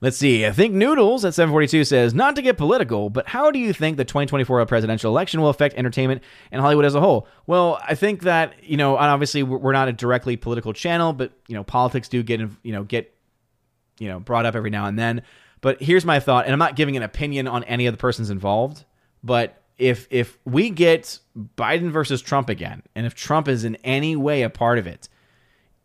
Let's see. I think Noodles at 742 says, not to get political, but how do you think the 2024 presidential election will affect entertainment and Hollywood as a whole? Well, I think that, you know, obviously we're not a directly political channel, but, you know, politics do get, you know, get, you know, brought up every now and then. But here's my thought, and I'm not giving an opinion on any of the persons involved, but if if we get Biden versus Trump again, and if Trump is in any way a part of it,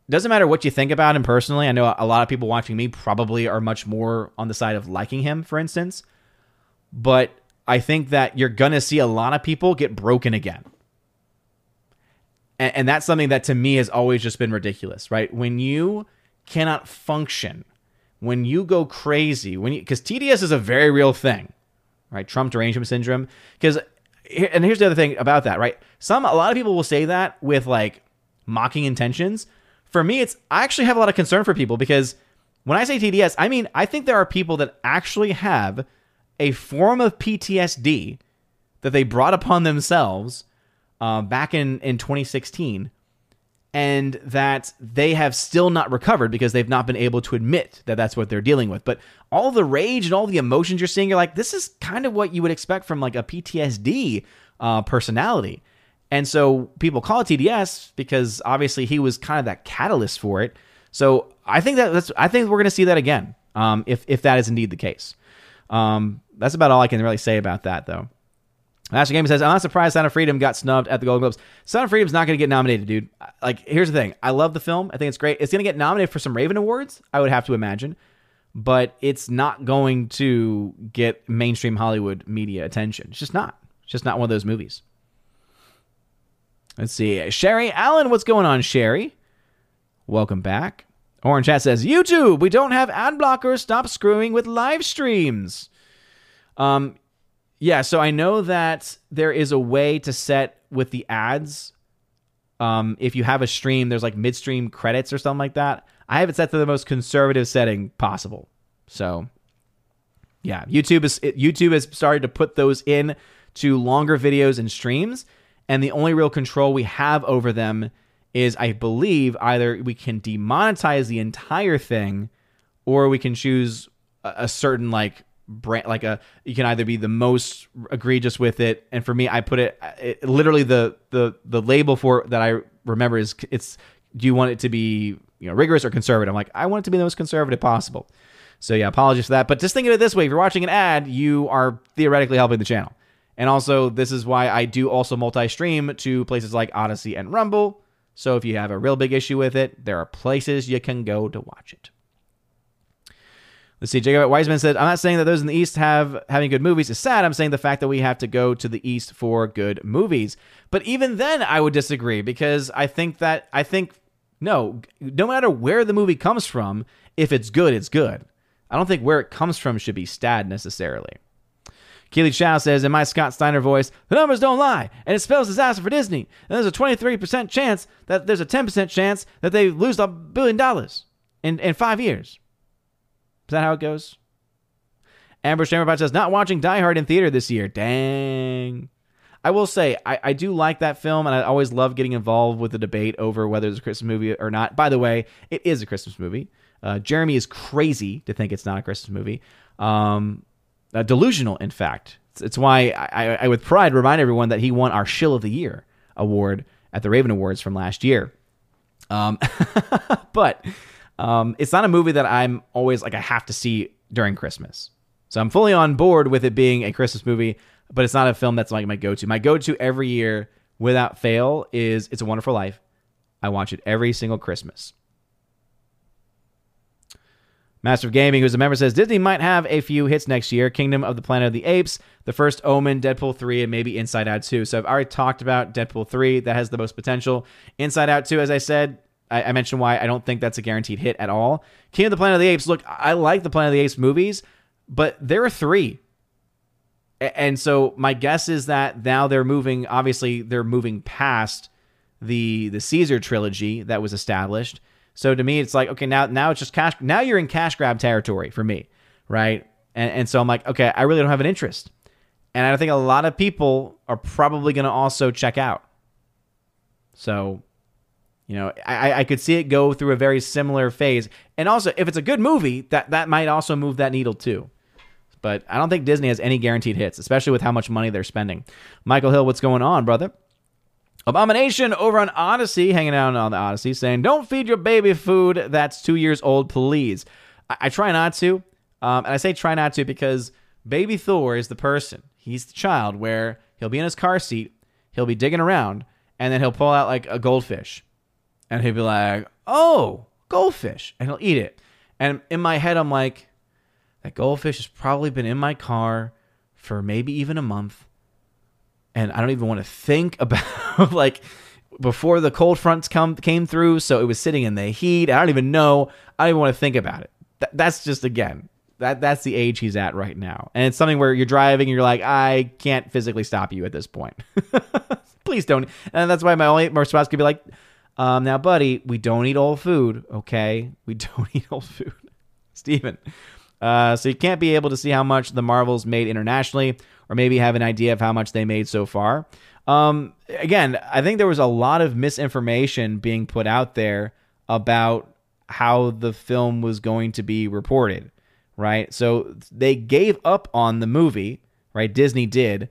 doesn't matter what you think about him personally. I know a lot of people watching me probably are much more on the side of liking him, for instance. But I think that you're going to see a lot of people get broken again. And, and that's something that to me has always just been ridiculous, right? When you cannot function, when you go crazy, when because TDS is a very real thing, right? Trump derangement syndrome. Because, and here's the other thing about that, right? Some, a lot of people will say that with like mocking intentions for me, it's I actually have a lot of concern for people because when I say TDS, I mean I think there are people that actually have a form of PTSD that they brought upon themselves uh, back in in 2016 and that they have still not recovered because they've not been able to admit that that's what they're dealing with. But all the rage and all the emotions you're seeing, you're like, this is kind of what you would expect from like a PTSD uh, personality. And so people call it TDS because obviously he was kind of that catalyst for it. So I think that that's I think we're going to see that again um, if if that is indeed the case. Um, that's about all I can really say about that though. Master Game says, I'm not surprised Sound of Freedom got snubbed at the Golden Globes. Sound of Freedom's not going to get nominated, dude. Like, here's the thing. I love the film. I think it's great. It's going to get nominated for some Raven Awards, I would have to imagine. But it's not going to get mainstream Hollywood media attention. It's just not. It's just not one of those movies. Let's see. Sherry Allen, what's going on, Sherry? Welcome back. Orange Chat says, YouTube, we don't have ad blockers. Stop screwing with live streams. Um, yeah, so I know that there is a way to set with the ads. Um, if you have a stream, there's like midstream credits or something like that. I have it set to the most conservative setting possible. So, yeah, YouTube is YouTube has started to put those in to longer videos and streams, and the only real control we have over them is, I believe, either we can demonetize the entire thing, or we can choose a, certain like brand like a you can either be the most egregious with it. And for me i put it, it literally the the the label for that i remember is it's do you want it to be you know rigorous or conservative? I'm like i want it to be the most conservative possible. So yeah apologies for that. But just think of it this way. If you're watching an ad you are theoretically helping the channel. And also this is why i do also multi-stream to places like Odysee and rumble. So if you have a real big issue with it there are places you can go to watch it Let's see. Jacob Wiseman said, "I'm not saying that those in the East have having good movies is sad. I'm saying the fact that we have to go to the East for good movies. But even then, I would disagree because I think that I think no, no matter where the movie comes from, if it's good, it's good. I don't think where it comes from should be stad necessarily." Keely Chow says, in my Scott Steiner voice, the numbers don't lie, and it spells disaster for Disney. And there's a 23% chance that there's a 10% chance that they lose a billion dollars in, in five years. Is that how it goes? Amber Chamberbot says, not watching Die Hard in theater this year. Dang. I will say, I, I do like that film, and I always love getting involved with the debate over whether it's a Christmas movie or not. By the way, it is a Christmas movie. Uh, Jeremy is crazy to think it's not a Christmas movie. Um, uh, delusional, in fact. It's, it's why I, I, I, with pride, remind everyone that he won our Shill of the Year award at the Raven Awards from last year. Um, but um, it's not a movie that I'm always like I have to see during Christmas. So I'm fully on board with it being a Christmas movie, but it's not a film that's like my go-to. My go-to every year without fail is It's a Wonderful Life. I watch it every single Christmas. Master of Gaming, who's a member, says Disney might have a few hits next year Kingdom of the Planet of the Apes, The First Omen, Deadpool 3, and maybe Inside Out 2. So I've already talked about Deadpool 3. That has the most potential. Inside Out 2, as I said, I, I, mentioned why I don't think that's a guaranteed hit at all. King of the Planet of the Apes. Look, I like the Planet of the Apes movies, but there are three. And so my guess is that now they're moving. Obviously, they're moving past the the Caesar trilogy that was established. So to me, it's like okay, now now it's just cash. Now you're in cash grab territory for me, right? And and so I'm like, okay, I really don't have an interest, and I think a lot of people are probably going to also check out. So you know, I, I could see it go through a very similar phase. And also, if it's a good movie, that, that might also move that needle too. But I don't think Disney has any guaranteed hits, especially with how much money they're spending. Michael Hill, what's going on, brother? Abomination over on Odysee, hanging out on the Odysee, saying, Don't feed your baby food that's two years old, please. I, I try not to. Um, and I say try not to because baby Thor is the person. He's the child where he'll be in his car seat, he'll be digging around, and then he'll pull out like a goldfish and he'd be like, "Oh, goldfish," and he'll eat it. And in my head, I'm like, that goldfish has probably been in my car for maybe even a month, and I don't even want to think about like before the cold fronts come came through. So it was sitting in the heat. I don't even know. I don't even want to think about it. Th- that's just again. That, that's the age he's at right now. And it's something where you're driving and you're like, I can't physically stop you at this point. Please don't. And that's why my only response could be like, Um, now, buddy, we don't eat old food, okay? We don't eat old food. Steven. Uh, so you can't be able to see how much the Marvels made internationally, or maybe have an idea of how much they made so far. Um, again, I think there was a lot of misinformation being put out there about how the film was going to be reported, right? So they gave up on the movie, right? Disney did,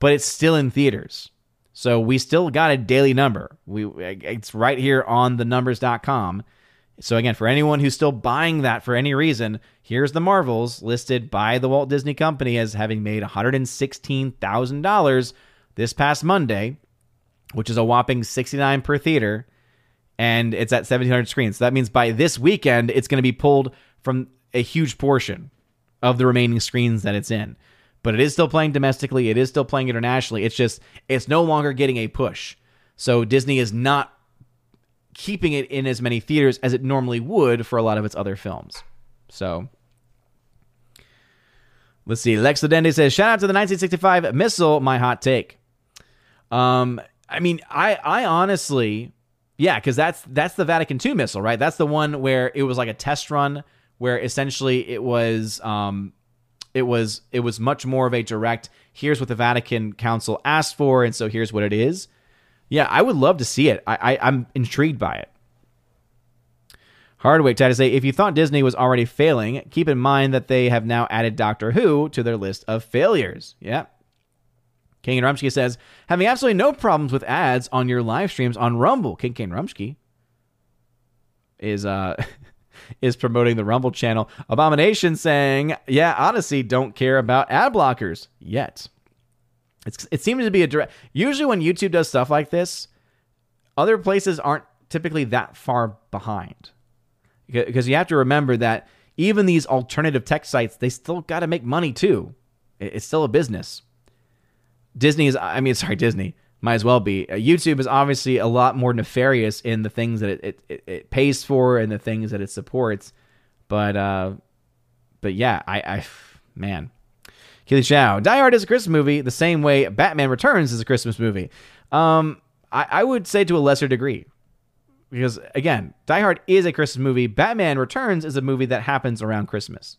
but it's still in theaters. So we still got a daily number. We it's right here on the numbers.com. So again, for anyone who's still buying that for any reason, here's the Marvels listed by the Walt Disney Company as having made $116,000 this past Monday, which is a whopping 69 per theater, and it's at 1700 screens. So that means by this weekend it's going to be pulled from a huge portion of the remaining screens that it's in. But it is still playing domestically, it is still playing internationally. It's just it's no longer getting a push. So Disney is not keeping it in as many theaters as it normally would for a lot of its other films. So let's see. Lex Ledende says, "Shout out to the 1965 missal. My hot take." Um, I mean, I I honestly, yeah, because that's that's the Vatican II missal, right? That's the one where it was like a test run, where essentially it was um, it was it was much more of a direct. Here's what the Vatican Council asked for, and so here's what it is. Yeah, I would love to see it. I, I I'm intrigued by it. Hardwick tried to say, if you thought Disney was already failing, keep in mind that they have now added Doctor Who to their list of failures. Yeah. King and Rumsky says, having absolutely no problems with ads on your live streams on Rumble. King Kane Rumsky is uh is promoting the Rumble channel. Abomination saying, yeah, Odysee don't care about ad blockers yet. It's, it seems to be a direct. Usually, when YouTube does stuff like this, other places aren't typically that far behind. Because you have to remember that even these alternative tech sites, they still got to make money too. It's still a business. Disney is, I mean, sorry, Disney might as well be. Uh, YouTube is obviously a lot more nefarious in the things that it, it, it pays for and the things that it supports. But, uh, but yeah, I, I man, Keely Chow. Die Hard is a Christmas movie the same way Batman Returns is a Christmas movie. Um, I, I would say to a lesser degree. Because again, Die Hard is a Christmas movie. Batman Returns is a movie that happens around Christmas.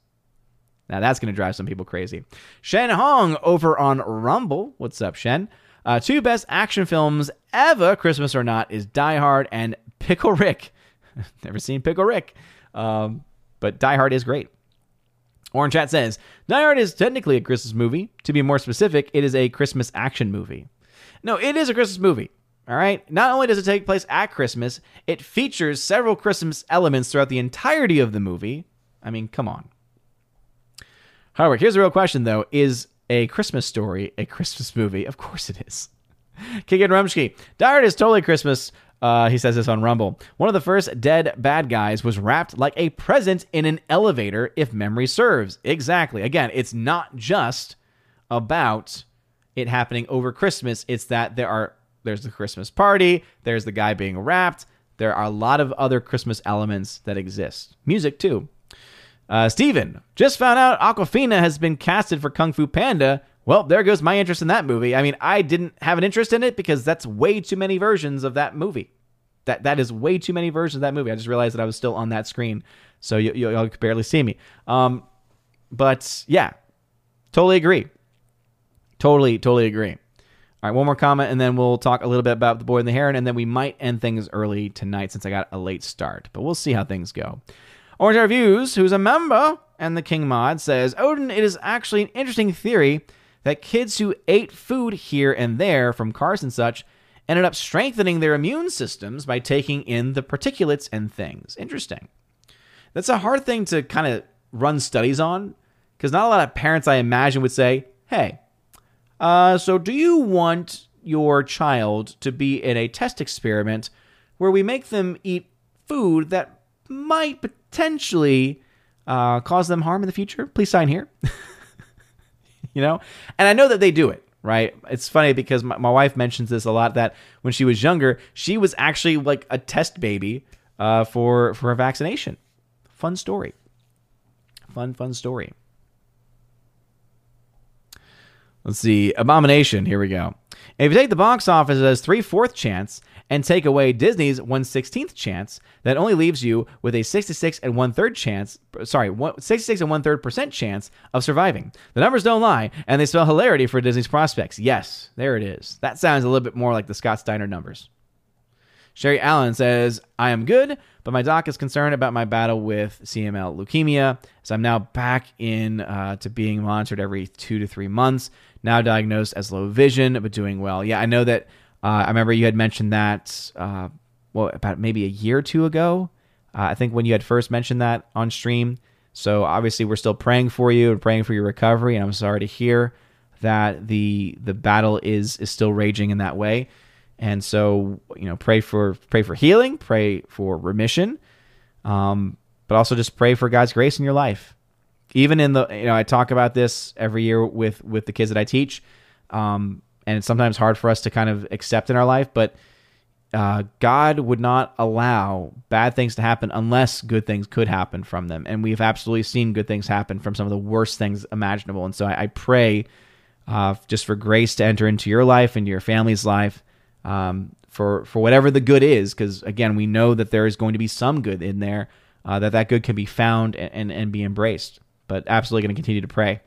Now that's going to drive some people crazy. Shen Hong over on Rumble. What's up, Shen? Uh, two best action films ever, Christmas or not, is Die Hard and Pickle Rick. Never seen Pickle Rick, um, but Die Hard is great. Orange Chat says Die Hard is technically a Christmas movie. To be more specific, it is a Christmas action movie. No, it is a Christmas movie. All right. Not only does it take place at Christmas, it features several Christmas elements throughout the entirety of the movie. I mean, come on. However, here's the real question though: Is a Christmas story a Christmas movie? Of course it is. Kikin Rumsky. Hard is totally Christmas, uh, he says this on Rumble. One of the first dead bad guys was wrapped like a present in an elevator, if memory serves. Exactly. Again, it's not just about it happening over Christmas. It's that there are there's the Christmas party, there's the guy being wrapped. There are a lot of other Christmas elements that exist. Music too. Uh, Steven, just found out Awkwafina has been casted for Kung Fu Panda. Well, there goes my interest in that movie. I mean, I didn't have an interest in it because that's way too many versions of that movie. That that is way too many versions of that movie. I just realized that I was still on that screen, so you, you, all could barely see me. Um, but yeah, totally agree. Totally, totally agree. All right, one more comment, and then we'll talk a little bit about the boy and the heron, and then we might end things early tonight since I got a late start. But we'll see how things go. Orange Reviews, who's a member and the King Mod, says Odin. It is actually an interesting theory that kids who ate food here and there from cars and such ended up strengthening their immune systems by taking in the particulates and things. Interesting. That's a hard thing to kind of run studies on because not a lot of parents, I imagine, would say, hey, uh, so do you want your child to be in a test experiment where we make them eat food that might potentially uh, cause them harm in the future? Please sign here. you know? And I know that they do it, right? It's funny because my, my, wife mentions this a lot that when she was younger, she was actually like a test baby uh, for for a vaccination. Fun story. Fun, fun story. Let's see. Abomination. Here we go. If you take the box office as three fourth chance and take away Disney's one sixteenth chance, that only leaves you with a 66 and one third chance. Sorry, 66 and one third percent chance of surviving. The numbers don't lie, and they spell hilarity for Disney's prospects. Yes, there it is. That sounds a little bit more like the Scott Steiner numbers. Sherry Allen says, I am good, but my doc is concerned about my battle with CML leukemia, so I'm now back in uh, to being monitored every two to three months. Now diagnosed as low vision, but doing well. Yeah, I know that. Uh, I remember you had mentioned that, uh, well, about maybe a year or two ago. Uh, I think when you had first mentioned that on stream. So obviously, we're still praying for you and praying for your recovery. And I'm sorry to hear that the the battle is is still raging in that way. And so, you know, pray for pray for healing, pray for remission, um, but also just pray for God's grace in your life. Even in the, you know, I talk about this every year with with the kids that I teach, um, and it's sometimes hard for us to kind of accept in our life. But uh, God would not allow bad things to happen unless good things could happen from them, and we've absolutely seen good things happen from some of the worst things imaginable. And so I, I pray uh, just for grace to enter into your life and your family's life um, for for whatever the good is, because again, we know that there is going to be some good in there, uh, that that good can be found and, and, and be embraced. But absolutely going to continue to pray.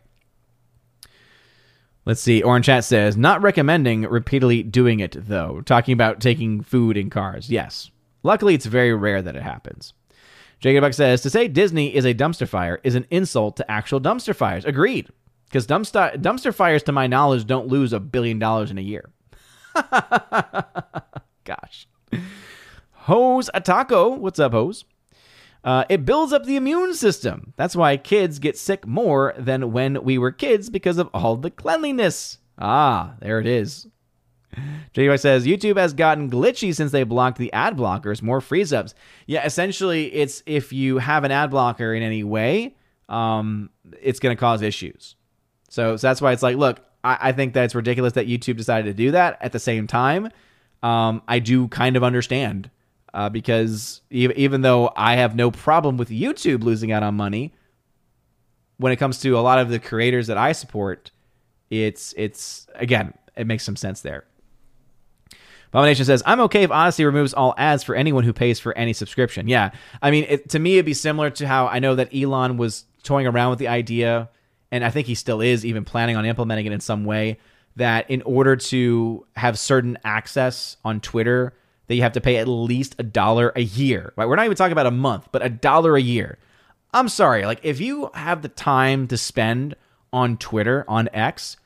Let's see. Orange Chat says, not recommending repeatedly doing it, though. Talking about taking food in cars. Yes. Luckily, it's very rare that it happens. Jacob Buck says, to say Disney is a dumpster fire is an insult to actual dumpster fires. Agreed. Because dumpster, dumpster fires, to my knowledge, don't lose a billion dollars in a year. Gosh. Hose Atako. What's up, Hose? Uh, it builds up the immune system. That's why kids get sick more than when we were kids because of all the cleanliness. Ah, there it is. JY says YouTube has gotten glitchy since they blocked the ad blockers, more freeze ups. Yeah, essentially, it's if you have an ad blocker in any way, um, it's going to cause issues. So, so that's why it's like, look, I, I think that it's ridiculous that YouTube decided to do that. At the same time, um, I do kind of understand uh, because even, even though I have no problem with YouTube losing out on money, when it comes to a lot of the creators that I support, it's it's again it makes some sense there. Abomination says, I'm okay if Odysee removes all ads for anyone who pays for any subscription. Yeah. I mean, it, to me, it'd be similar to how I know that Elon was toying around with the idea and I think he still is even planning on implementing it in some way that in order to have certain access on Twitter, that you have to pay at least a dollar a year. Right? We're not even talking about a month, but a dollar a year. I'm sorry, like if you have the time to spend on Twitter, on X,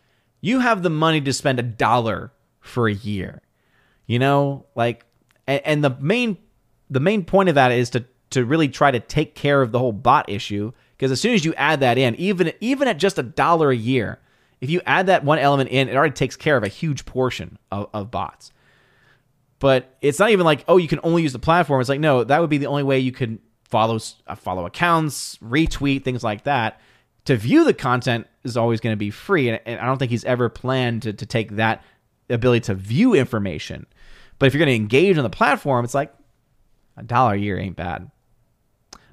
you have the money to spend a dollar for a year. You know, like and, and the main the main point of that is to to really try to take care of the whole bot issue because as soon as you add that in, even even at just a dollar a year, if you add that one element in, it already takes care of a huge portion of, of bots. But it's not even like, oh, you can only use the platform. It's like, no, that would be the only way you could follow uh, follow accounts, retweet things like that. To view the content is always going to be free, and, and I don't think he's ever planned to, to take that ability to view information. But if you're going to engage on the platform, it's like a dollar a year ain't bad.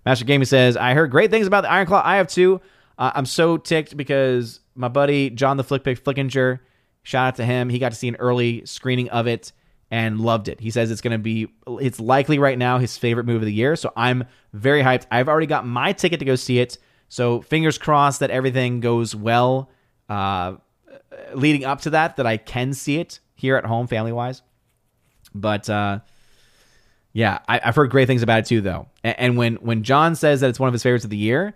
Master Gaming says, I heard great things about the Iron Claw. I have too. Uh, I'm so ticked because my buddy John the Flickpick Flickinger, shout out to him. He got to see an early screening of it and loved it. He says it's going to be, it's likely right now his favorite movie of the year. So I'm very hyped. I've already got my ticket to go see it. So fingers crossed that everything goes well uh, leading up to that, that I can see it here at home family wise. But uh, yeah, I, have heard great things about it too, though. And, and, when when John says that it's one of his favorites of the year,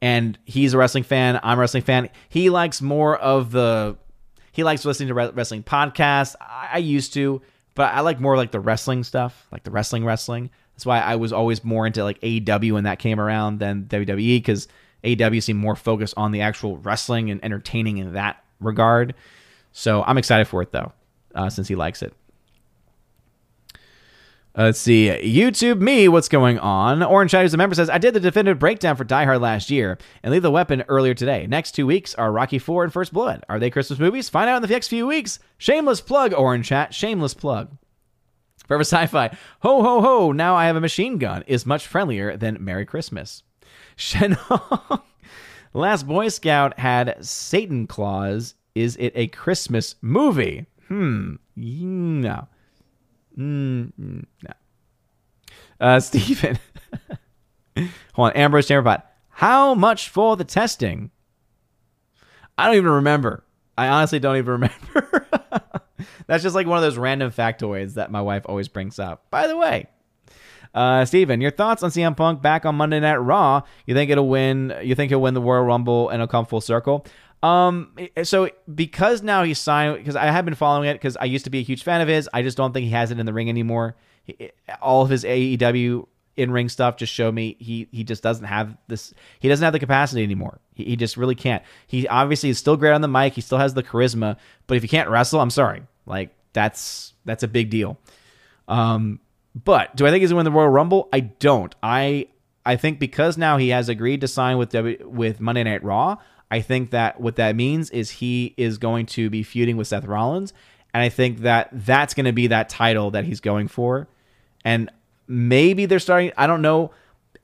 and he's a wrestling fan, I'm a wrestling fan. He likes more of the he likes listening to wrestling podcasts. I, I used to, but I like more like the wrestling stuff, like the wrestling wrestling. That's why I was always more into like AEW when that came around than WWE because AEW seemed more focused on the actual wrestling and entertaining in that regard. So I'm excited for it though, uh, since he likes it. Let's see. YouTube me, what's going on? Orange Shadows, a member says, I did the definitive breakdown for Die Hard last year and Lethal Weapon earlier today. Next two weeks are Rocky 4 and First Blood. Are they Christmas movies? Find out in the next few weeks. Shameless plug, Orange Chat. Shameless plug. Forever Sci Fi. Ho, ho, ho. Now I have a machine gun is much friendlier than Merry Christmas. Shenong. Last Boy Scout had Satan Claus. Is it a Christmas movie? Hmm. No. Mm, no. Uh, Stephen. Hold on. Ambrose Chamberpot. How much for the testing? I don't even remember. I honestly don't even remember. That's just like one of those random factoids that my wife always brings up. By the way, uh, Steven, your thoughts on CM Punk back on Monday Night Raw? You think it'll win? You think he'll win the Royal Rumble and it'll come full circle? Um, so because now he's signed, because I have been following it because I used to be a huge fan of his. I just don't think he has it in the ring anymore. He, all of his AEW in ring stuff just show me he he just doesn't have this. He doesn't have the capacity anymore. He, he just really can't. He obviously is still great on the mic. He still has the charisma, but if he can't wrestle, I'm sorry. Like that's that's a big deal. Um, but do I think he's gonna win the Royal Rumble? I don't. I I think because now he has agreed to sign with w, with Monday Night Raw. I think that what that means is he is going to be feuding with Seth Rollins, and I think that that's going to be that title that he's going for. And maybe they're starting. I don't know.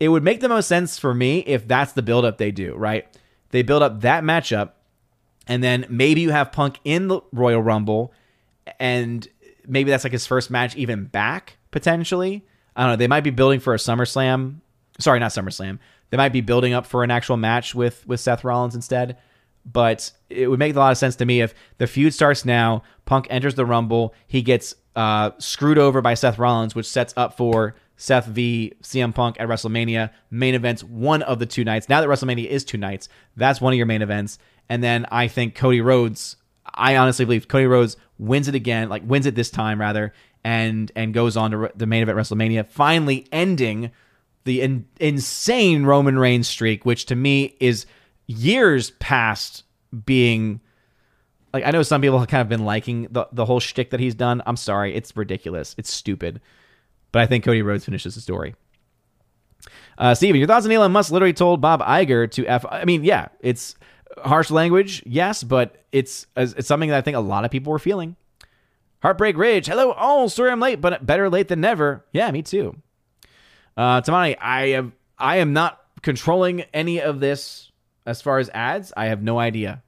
It would make the most sense for me if that's the buildup they do. Right? They build up that matchup, and then maybe you have Punk in the Royal Rumble, and maybe that's like his first match even back potentially. I don't know. They might be building for a SummerSlam. Sorry, not SummerSlam. They might be building up for an actual match with with Seth Rollins instead. But it would make a lot of sense to me if the feud starts now. Punk enters the Rumble. He gets uh, screwed over by Seth Rollins, which sets up for Seth v CM Punk at WrestleMania main events. One of the two nights. Now that WrestleMania is two nights, that's one of your main events. And then I think Cody Rhodes. I honestly believe Cody Rhodes wins it again, like wins it this time rather, and and goes on to the main event WrestleMania, finally ending the in, insane Roman Reigns streak, which to me is years past being like I know some people have kind of been liking the the whole shtick that he's done. I'm sorry, it's ridiculous, it's stupid, but I think Cody Rhodes finishes the story. Uh, Steven, your thoughts on Elon Musk literally told Bob Iger to f. I mean, yeah, it's harsh language, yes, but it's it's something that I think a lot of people were feeling. Heartbreak Ridge, hello. Oh, sorry I'm late, but better late than never. Yeah, me too. Uh, Tamani, I have I am not controlling any of this as far as ads. I have no idea.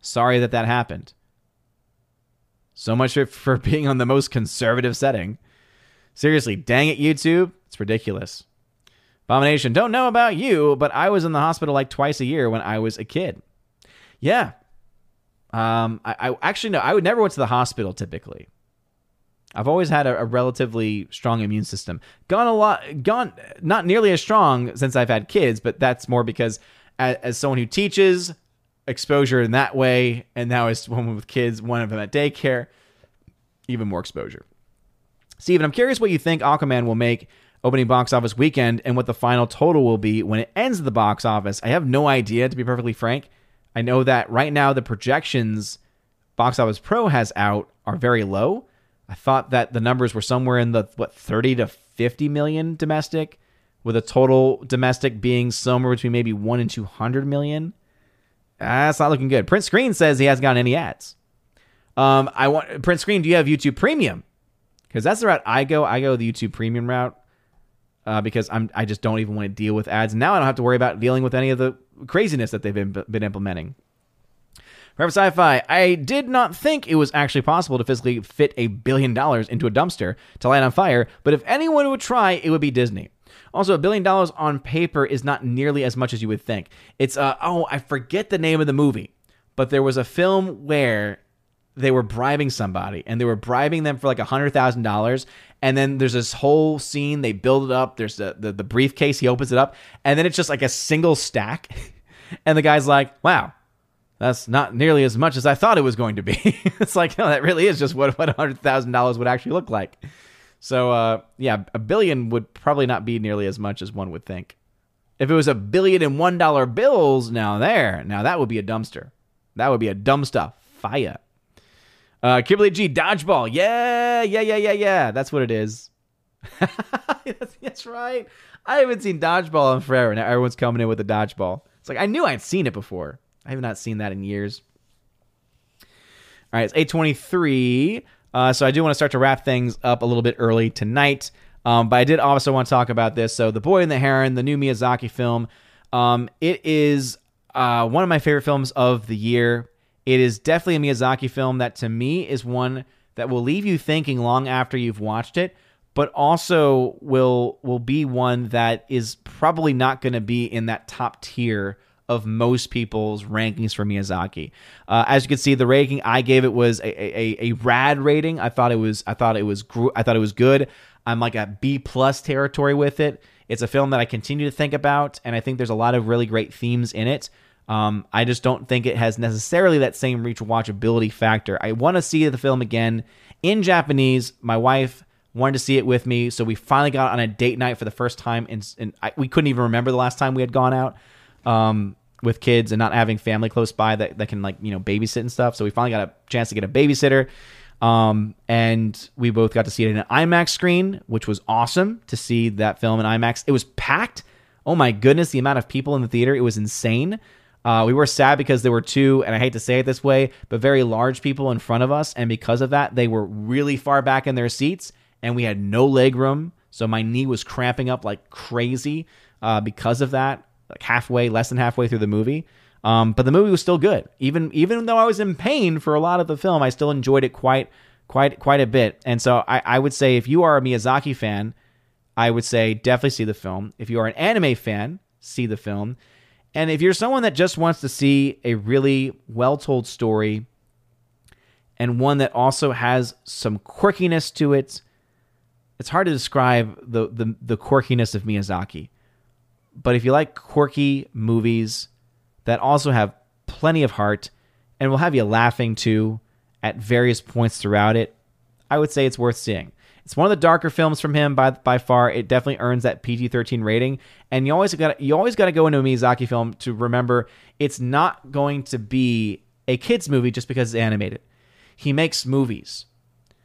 Sorry that that happened. So much for being on the most conservative setting. Seriously, dang it, YouTube. It's ridiculous. Abomination, don't know about you, but I was in the hospital like twice a year when I was a kid. Yeah. Um, I, I actually no, I would never went to the hospital typically. I've always had a, a, relatively strong immune system. Gone a lot, gone not nearly as strong since I've had kids, but that's more because as, as someone who teaches, exposure in that way, and now as one with kids, one of them at daycare, even more exposure. Steven, I'm curious what you think Aquaman will make opening box office weekend and what the final total will be when it ends the box office. I have no idea, to be perfectly frank. I know that right now the projections Box Office Pro has out are very low. I thought that the numbers were somewhere in the what 30 to 50 million domestic, with a total domestic being somewhere between maybe one and 200 million. That's not looking good. Print Screen says he hasn't gotten any ads. Um, I want Print Screen. Do you have YouTube Premium? Because that's the route I go. I go the YouTube Premium route uh, because I'm I just don't even want to deal with ads. Now I don't have to worry about dealing with any of the craziness that they've been been implementing. Forever Sci-Fi, I did not think it was actually possible to physically fit a billion dollars into a dumpster to light on fire, but if anyone would try, it would be Disney. Also, a billion dollars on paper is not nearly as much as you would think. It's uh oh, I forget the name of the movie, but there was a film where they were bribing somebody and they were bribing them for like a hundred thousand dollars and then there's this whole scene they build it up there's the, the, the briefcase he opens it up and then it's just like a single stack and the guy's like wow that's not nearly as much as I thought it was going to be. it's like, no, that really is just what, what $100,000 would actually look like. So, uh, yeah, a billion would probably not be nearly as much as one would think. If it was a billion and one dollar bills, now there, now that would be a dumpster. That would be a dumpster fire. Uh, Kimberly G, dodgeball. Yeah, yeah, yeah, yeah, yeah. That's what it is. that's, that's right. I haven't seen dodgeball in forever. Now everyone's coming in with a dodgeball. It's like I knew I'd seen it before. I have not seen that in years. All right, it's 823. Uh, so I do want to start to wrap things up a little bit early tonight. Um, but I did also want to talk about this. So, The Boy and the Heron, the new Miyazaki film, um, it is uh, one of my favorite films of the year. It is definitely a Miyazaki film that to me is one that will leave you thinking long after you've watched it, but also will will be one that is probably not going to be in that top tier of most people's rankings for Miyazaki. Uh, as you can see, the rating I gave it was a, a, a rad rating. I thought it was I thought it was I thought it was good. I'm like at B plus territory with it. It's a film that I continue to think about, and I think there's a lot of really great themes in it. Um, I just don't think it has necessarily that same reach watchability factor. I want to see the film again in Japanese. My wife wanted to see it with me, so we finally got on a date night for the first time, and, we couldn't even remember the last time we had gone out um, with kids and not having family close by that, that can like you know babysit and stuff. So we finally got a chance to get a babysitter. Um, and we both got to see it in an IMAX screen, which was awesome to see that film in IMAX. It was packed. Oh my goodness, the amount of people in the theater, it was insane. Uh, we were sad because there were two, and I hate to say it this way, but very large people in front of us. And because of that, they were really far back in their seats, and we had no leg room. So my knee was cramping up like crazy uh, because of that, like halfway, less than halfway through the movie. Um, but the movie was still good. Even even though I was in pain for a lot of the film, I still enjoyed it quite quite quite a bit. And so I, I would say if you are a Miyazaki fan, I would say definitely see the film. If you are an anime fan, see the film. And if you're someone that just wants to see a really well told story and one that also has some quirkiness to it, it's hard to describe the, the, the quirkiness of Miyazaki. But if you like quirky movies that also have plenty of heart and will have you laughing too at various points throughout it, I would say it's worth seeing. It's one of the darker films from him by by far. It definitely earns that PG thirteen rating. And you always got you always got to go into a Miyazaki film to remember it's not going to be a kids movie just because it's animated. He makes movies.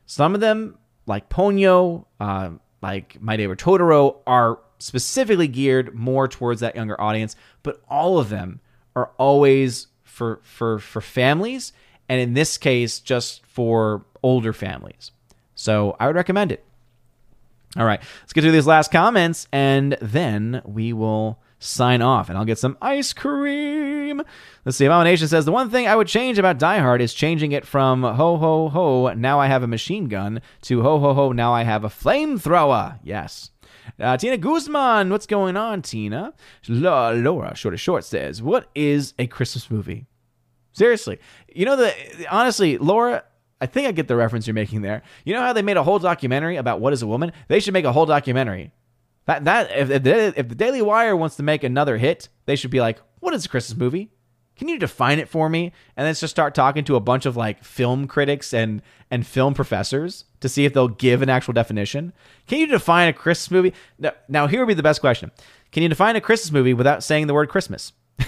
Some of them, like Ponyo, uh, like My Neighbor Totoro, are specifically geared more towards that younger audience. But all of them are always for for for families, and in this case, just for older families. So I would recommend it. All right, let's get to these last comments and then we will sign off and I'll get some ice cream. Let's see. Abomination says the one thing I would change about Die Hard is changing it from ho ho ho, now I have a machine gun to ho ho ho, now I have a flamethrower. Yes. Uh, Tina Guzman, what's going on, Tina? La- Laura, short of short, says, What is a Christmas movie? Seriously. You know, the honestly, Laura, I think I get the reference you're making there. You know how they made a whole documentary about what is a woman? They should make a whole documentary. That that if if the, if the Daily Wire wants to make another hit, they should be like, "What is a Christmas movie? Can you define it for me?" And then just start talking to a bunch of like film critics and and film professors to see if they'll give an actual definition. Can you define a Christmas movie? Now, now here would be the best question. Can you define a Christmas movie without saying the word Christmas?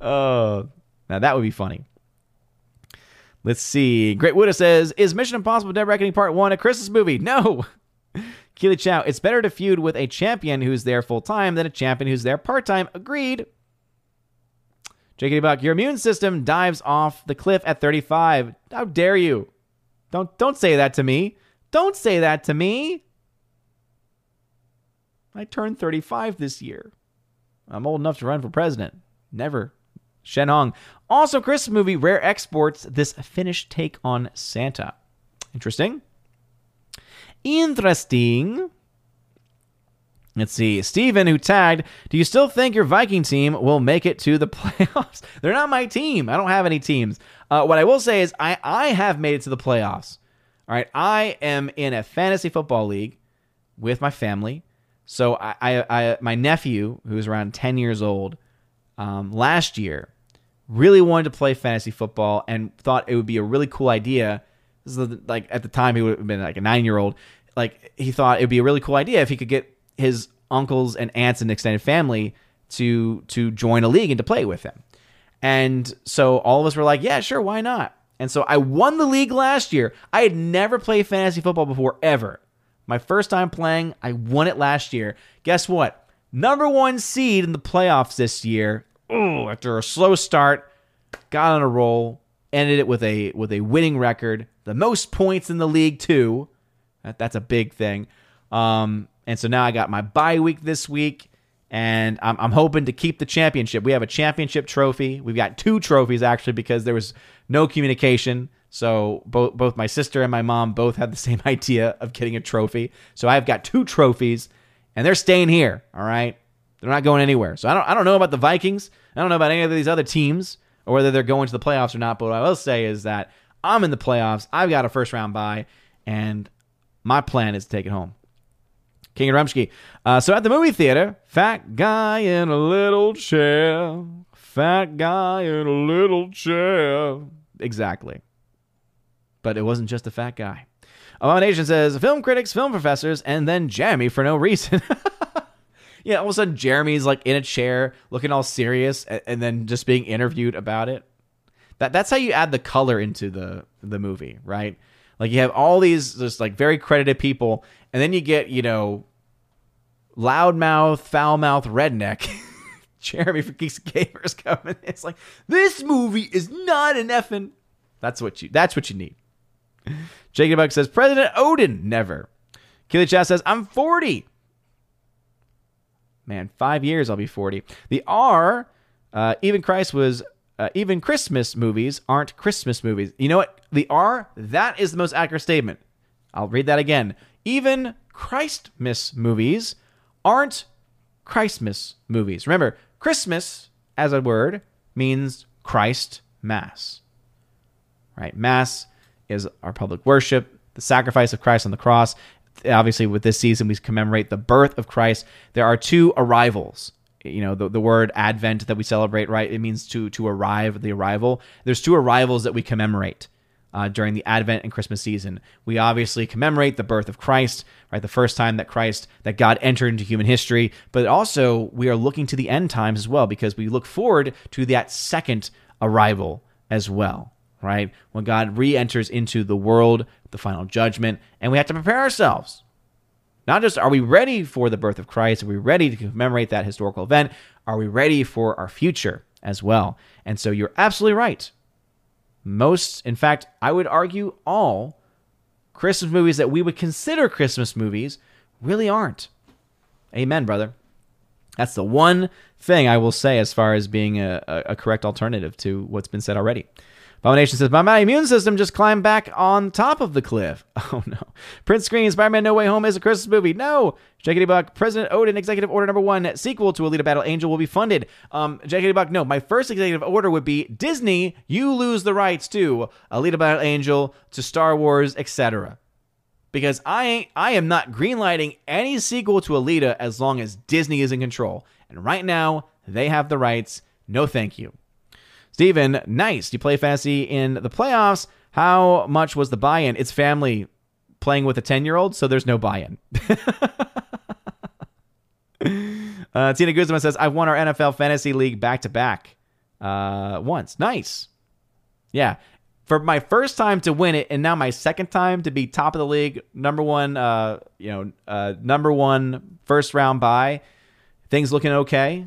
oh, now that would be funny. Let's see. Great Widow says, Is Mission Impossible Dead Reckoning Part 1 a Christmas movie? No. Keely Chow, it's better to feud with a champion who's there full time than a champion who's there part time. Agreed. JK Buck, your immune system dives off the cliff at 35. How dare you? Don't don't say that to me. Don't say that to me. I turned 35 this year. I'm old enough to run for president. Never. Shen Hong. Also, Christmas movie Rare exports this Finnish take on Santa. Interesting. Interesting. Let's see. Steven, who tagged, do you still think your Viking team will make it to the playoffs? They're not my team. I don't have any teams. Uh, what I will say is I, I have made it to the playoffs. All right. I am in a fantasy football league with my family. So I, I, I my nephew, who's around 10 years old, um, last year, really wanted to play fantasy football and thought it would be a really cool idea. This is like at the time he would have been like a nine year old. Like he thought it would be a really cool idea if he could get his uncles and aunts and extended family to to join a league and to play with him. And so all of us were like, yeah, sure, why not? And so I won the league last year. I had never played fantasy football before ever. My first time playing, I won it last year. Guess what? Number one seed in the playoffs this year oh, after a slow start, got on a roll, ended it with a with a winning record, the most points in the league too. That, that's a big thing. Um, and so now I got my bye week this week, and I'm, I'm hoping to keep the championship. We have a championship trophy. We've got two trophies actually because there was no communication. So both both my sister and my mom both had the same idea of getting a trophy. So I've got two trophies, and they're staying here. All right, they're not going anywhere. So I don't I don't know about the Vikings. I don't know about any of these other teams or whether they're going to the playoffs or not. But what I will say is that I'm in the playoffs. I've got a first round bye, and my plan is to take it home. King and Rumsky. Uh, so at the movie theater, fat guy in a little chair. Fat guy in a little chair. Exactly. But it wasn't just a fat guy. Abomination says film critics, film professors, and then Jeremy for no reason. yeah, all of a sudden Jeremy's like in a chair, looking all serious, and, and then just being interviewed about it. That that's how you add the color into the the movie, right? Like you have all these just like very credited people, and then you get you know loudmouth, foul mouth, redneck. Jeremy for Geeks Gamers coming. It's like this movie is not an effing. That's what you. That's what you need. Jacob Buck says President Odin never. Killy Chat says I'm 40. Man, five years I'll be 40. The R, uh, even Christ was uh, even Christmas movies aren't Christmas movies. You know what? The R, that is the most accurate statement. I'll read that again. Even Christmas movies aren't Christmas movies. Remember, Christmas as a word means Christ Mass. Right? Mass is our public worship, the sacrifice of Christ on the cross. Obviously, with this season, we commemorate the birth of Christ. There are two arrivals. You know, the, the word Advent that we celebrate, right? It means to to arrive, the arrival. There's two arrivals that we commemorate uh, during the Advent and Christmas season. We obviously commemorate the birth of Christ, right? The first time that Christ, that God entered into human history, but also we are looking to the end times as well because we look forward to that second arrival as well, right? When God re enters into the world, the final judgment, and we have to prepare ourselves. Not just are we ready for the birth of Christ, are we ready to commemorate that historical event? Are we ready for our future as well? And so you're absolutely right. Most, in fact, I would argue all Christmas movies that we would consider Christmas movies really aren't. Amen, brother. That's the one thing I will say as far as being a, a, correct alternative to what's been said already. Abomination says, My immune system just climbed back on top of the cliff. Oh no. Print Screen, Spider Man No Way Home is a Christmas movie. No. Jackety Buck, President Odin, Executive Order Number One, sequel to Alita Battle Angel will be funded. Um, Jackety Buck, no. My first executive order would be Disney, you lose the rights to Alita Battle Angel, to Star Wars, etc. Because I ain't, I am not greenlighting any sequel to Alita as long as Disney is in control. And right now, they have the rights. No thank you. Steven, nice. You play fantasy in the playoffs. How much was the buy in? It's family playing with a 10 year old, so there's no buy in. uh, Tina Guzman says, I've won our NFL fantasy league back to back once. Nice. Yeah. For my first time to win it, and now my second time to be top of the league, number one, uh, you know, uh, number one first round buy. Things looking okay.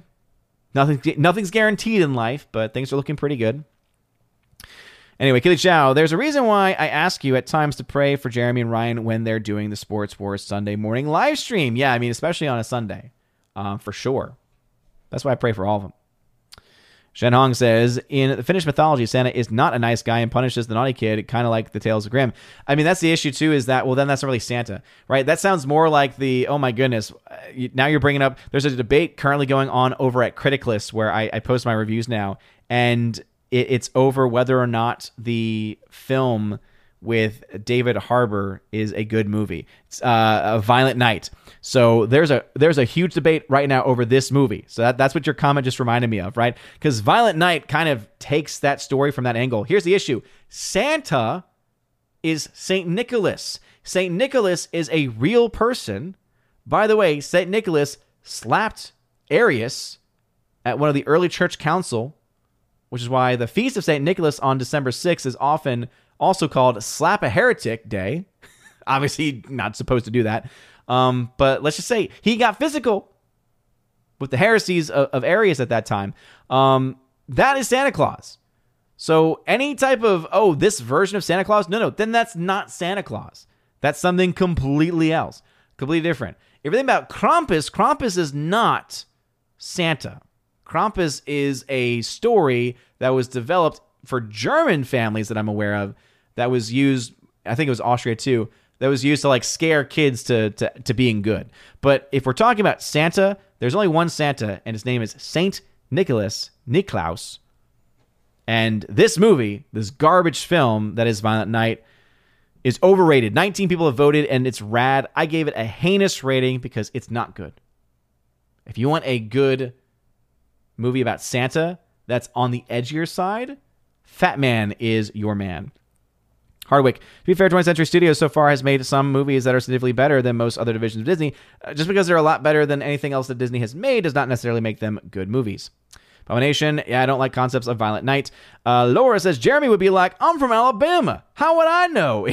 Nothing, nothing's guaranteed in life, but things are looking pretty good. Anyway, Killy Chow, there's a reason why I ask you at times to pray for Jeremy and Ryan when they're doing the Sports Wars Sunday morning live stream. Yeah, I mean, especially on a Sunday, uh, for sure. That's why I pray for all of them. Shen Hong says, in the Finnish mythology, Santa is not a nice guy and punishes the naughty kid, kind of like the Tales of Grimm. I mean, that's the issue, too, is that, well, then that's not really Santa, right? That sounds more like the, oh my goodness, uh, now you're bringing up, there's a debate currently going on over at Criticlist where I, I post my reviews now, and it, it's over whether or not the film with David Harbour is a good movie. It's uh, a Violent Night. So there's a there's a huge debate right now over this movie. So that, that's what your comment just reminded me of, right? Because Violent Night kind of takes that story from that angle. Here's the issue: Santa is Saint Nicholas. Saint Nicholas is a real person. By the way, Saint Nicholas slapped Arius at one of the early church council, which is why the feast of Saint Nicholas on December 6th is often also called Slap a Heretic Day. Obviously, not supposed to do that. Um, but let's just say he got physical with the heresies of, of Arius at that time. Um, that is Santa Claus. So any type of, oh, this version of Santa Claus, no, no, then that's not Santa Claus. That's something completely else, completely different. Everything about Krampus, Krampus is not Santa. Krampus is a story that was developed for German families that I'm aware of that was used, I think it was Austria too, that was used to like scare kids to, to, to being good. But if we're talking about Santa, there's only one Santa, and his name is Saint Nicholas Niklaus. And this movie, this garbage film that is Violent Night, is overrated. 19 people have voted, and it's rad. I gave it a heinous rating because it's not good. If you want a good movie about Santa that's on the edgier side, Fatman is your man. Hardwick. To be fair, 20th Century Studios so far has made some movies that are significantly better than most other divisions of Disney. Uh, just because they're a lot better than anything else that Disney has made does not necessarily make them good movies. Abomination, yeah, I don't like concepts of Violent Night. Uh, Laura says, Jeremy would be like, I'm from Alabama. How would I know?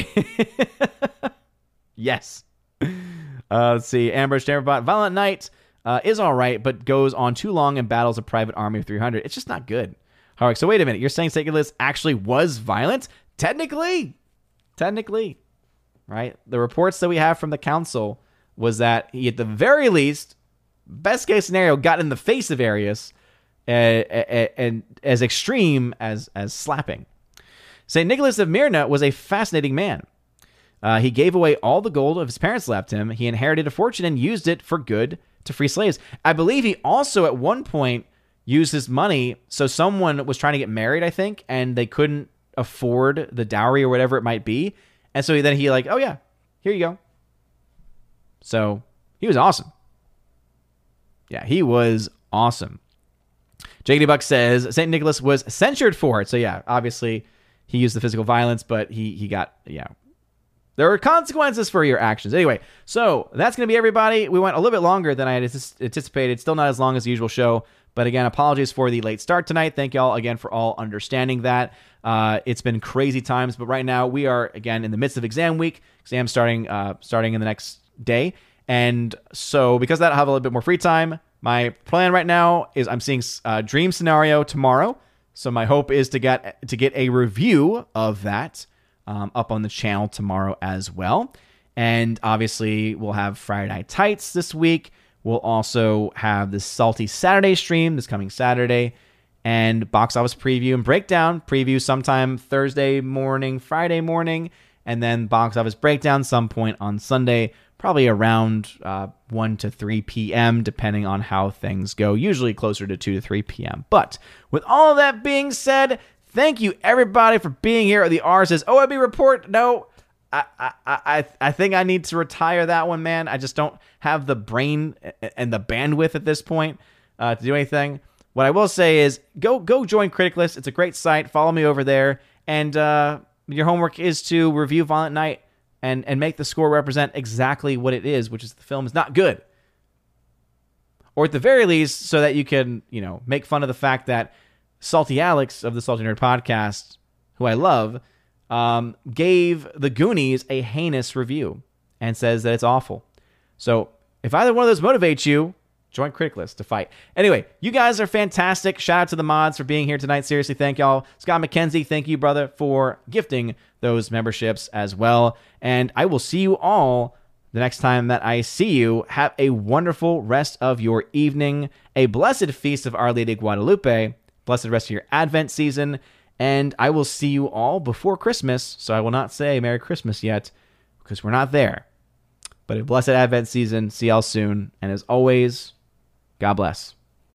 yes. Uh, let's see. Ambush, Chamberbot. Violent Night uh, is all right, but goes on too long and battles a private army of 300. It's just not good. Right, so wait a minute. You're saying Sacred List actually was violent? Technically, technically, right? The reports that we have from the council was that he, at the very least, best case scenario, got in the face of Arius, and, and as extreme as as slapping. Saint Nicholas of Myra was a fascinating man. Uh, he gave away all the gold of his parents left him. He inherited a fortune and used it for good to free slaves. I believe he also at one point used his money. So someone was trying to get married, I think, and they couldn't afford the dowry or whatever it might be. And so then he like, oh yeah, here you go. So he was awesome. Yeah, he was awesome. Jakey Buck says St. Nicholas was censured for it. So yeah, obviously he used the physical violence, but he he got yeah. There are consequences for your actions. Anyway, so that's going to be everybody. We went a little bit longer than I had anticipated. Still not as long as the usual show. But again, apologies for the late start tonight. Thank y'all again for all understanding that. Uh, it's been crazy times, but right now we are again in the midst of exam week. Exam starting uh, starting in the next day, and so because that, I have a little bit more free time. My plan right now is I'm seeing uh, Dream Scenario tomorrow. So my hope is to get to get a review of that um, up on the channel tomorrow as well. And obviously, we'll have Friday Night Tights this week. We'll also have the Salty Saturday stream this coming Saturday and box office preview and breakdown. Preview sometime Thursday morning, Friday morning, and then box office breakdown some point on Sunday, probably around uh, 1 to 3 p.m., depending on how things go, usually closer to 2 to 3 p.m. But with all that being said, thank you everybody for being here. The R says, OMB report. No, I, I, I think I need to retire that one, man. I just don't have the brain and the bandwidth at this point uh, to do anything. What I will say is go go join Critic List. It's a great site. Follow me over there. And uh, your homework is to review Violent Night and and make the score represent exactly what it is, which is the film is not good. Or at the very least, so that you can you know make fun of the fact that Salty Alex of the Salty Nerd Podcast, who I love um, gave The Goonies a heinous review and says that it's awful. So if either one of those motivates you, join Critic List to fight. Anyway, you guys are fantastic. Shout out to the mods for being here tonight. Seriously, thank y'all. Scott McKenzie, thank you, brother, for gifting those memberships as well. And I will see you all the next time that I see you. Have a wonderful rest of your evening, a blessed feast of Our Lady Guadalupe, blessed rest of your Advent season, and I will see you all before Christmas. So I will not say Merry Christmas yet because we're not there. But a blessed Advent season. See y'all soon. And as always, God bless.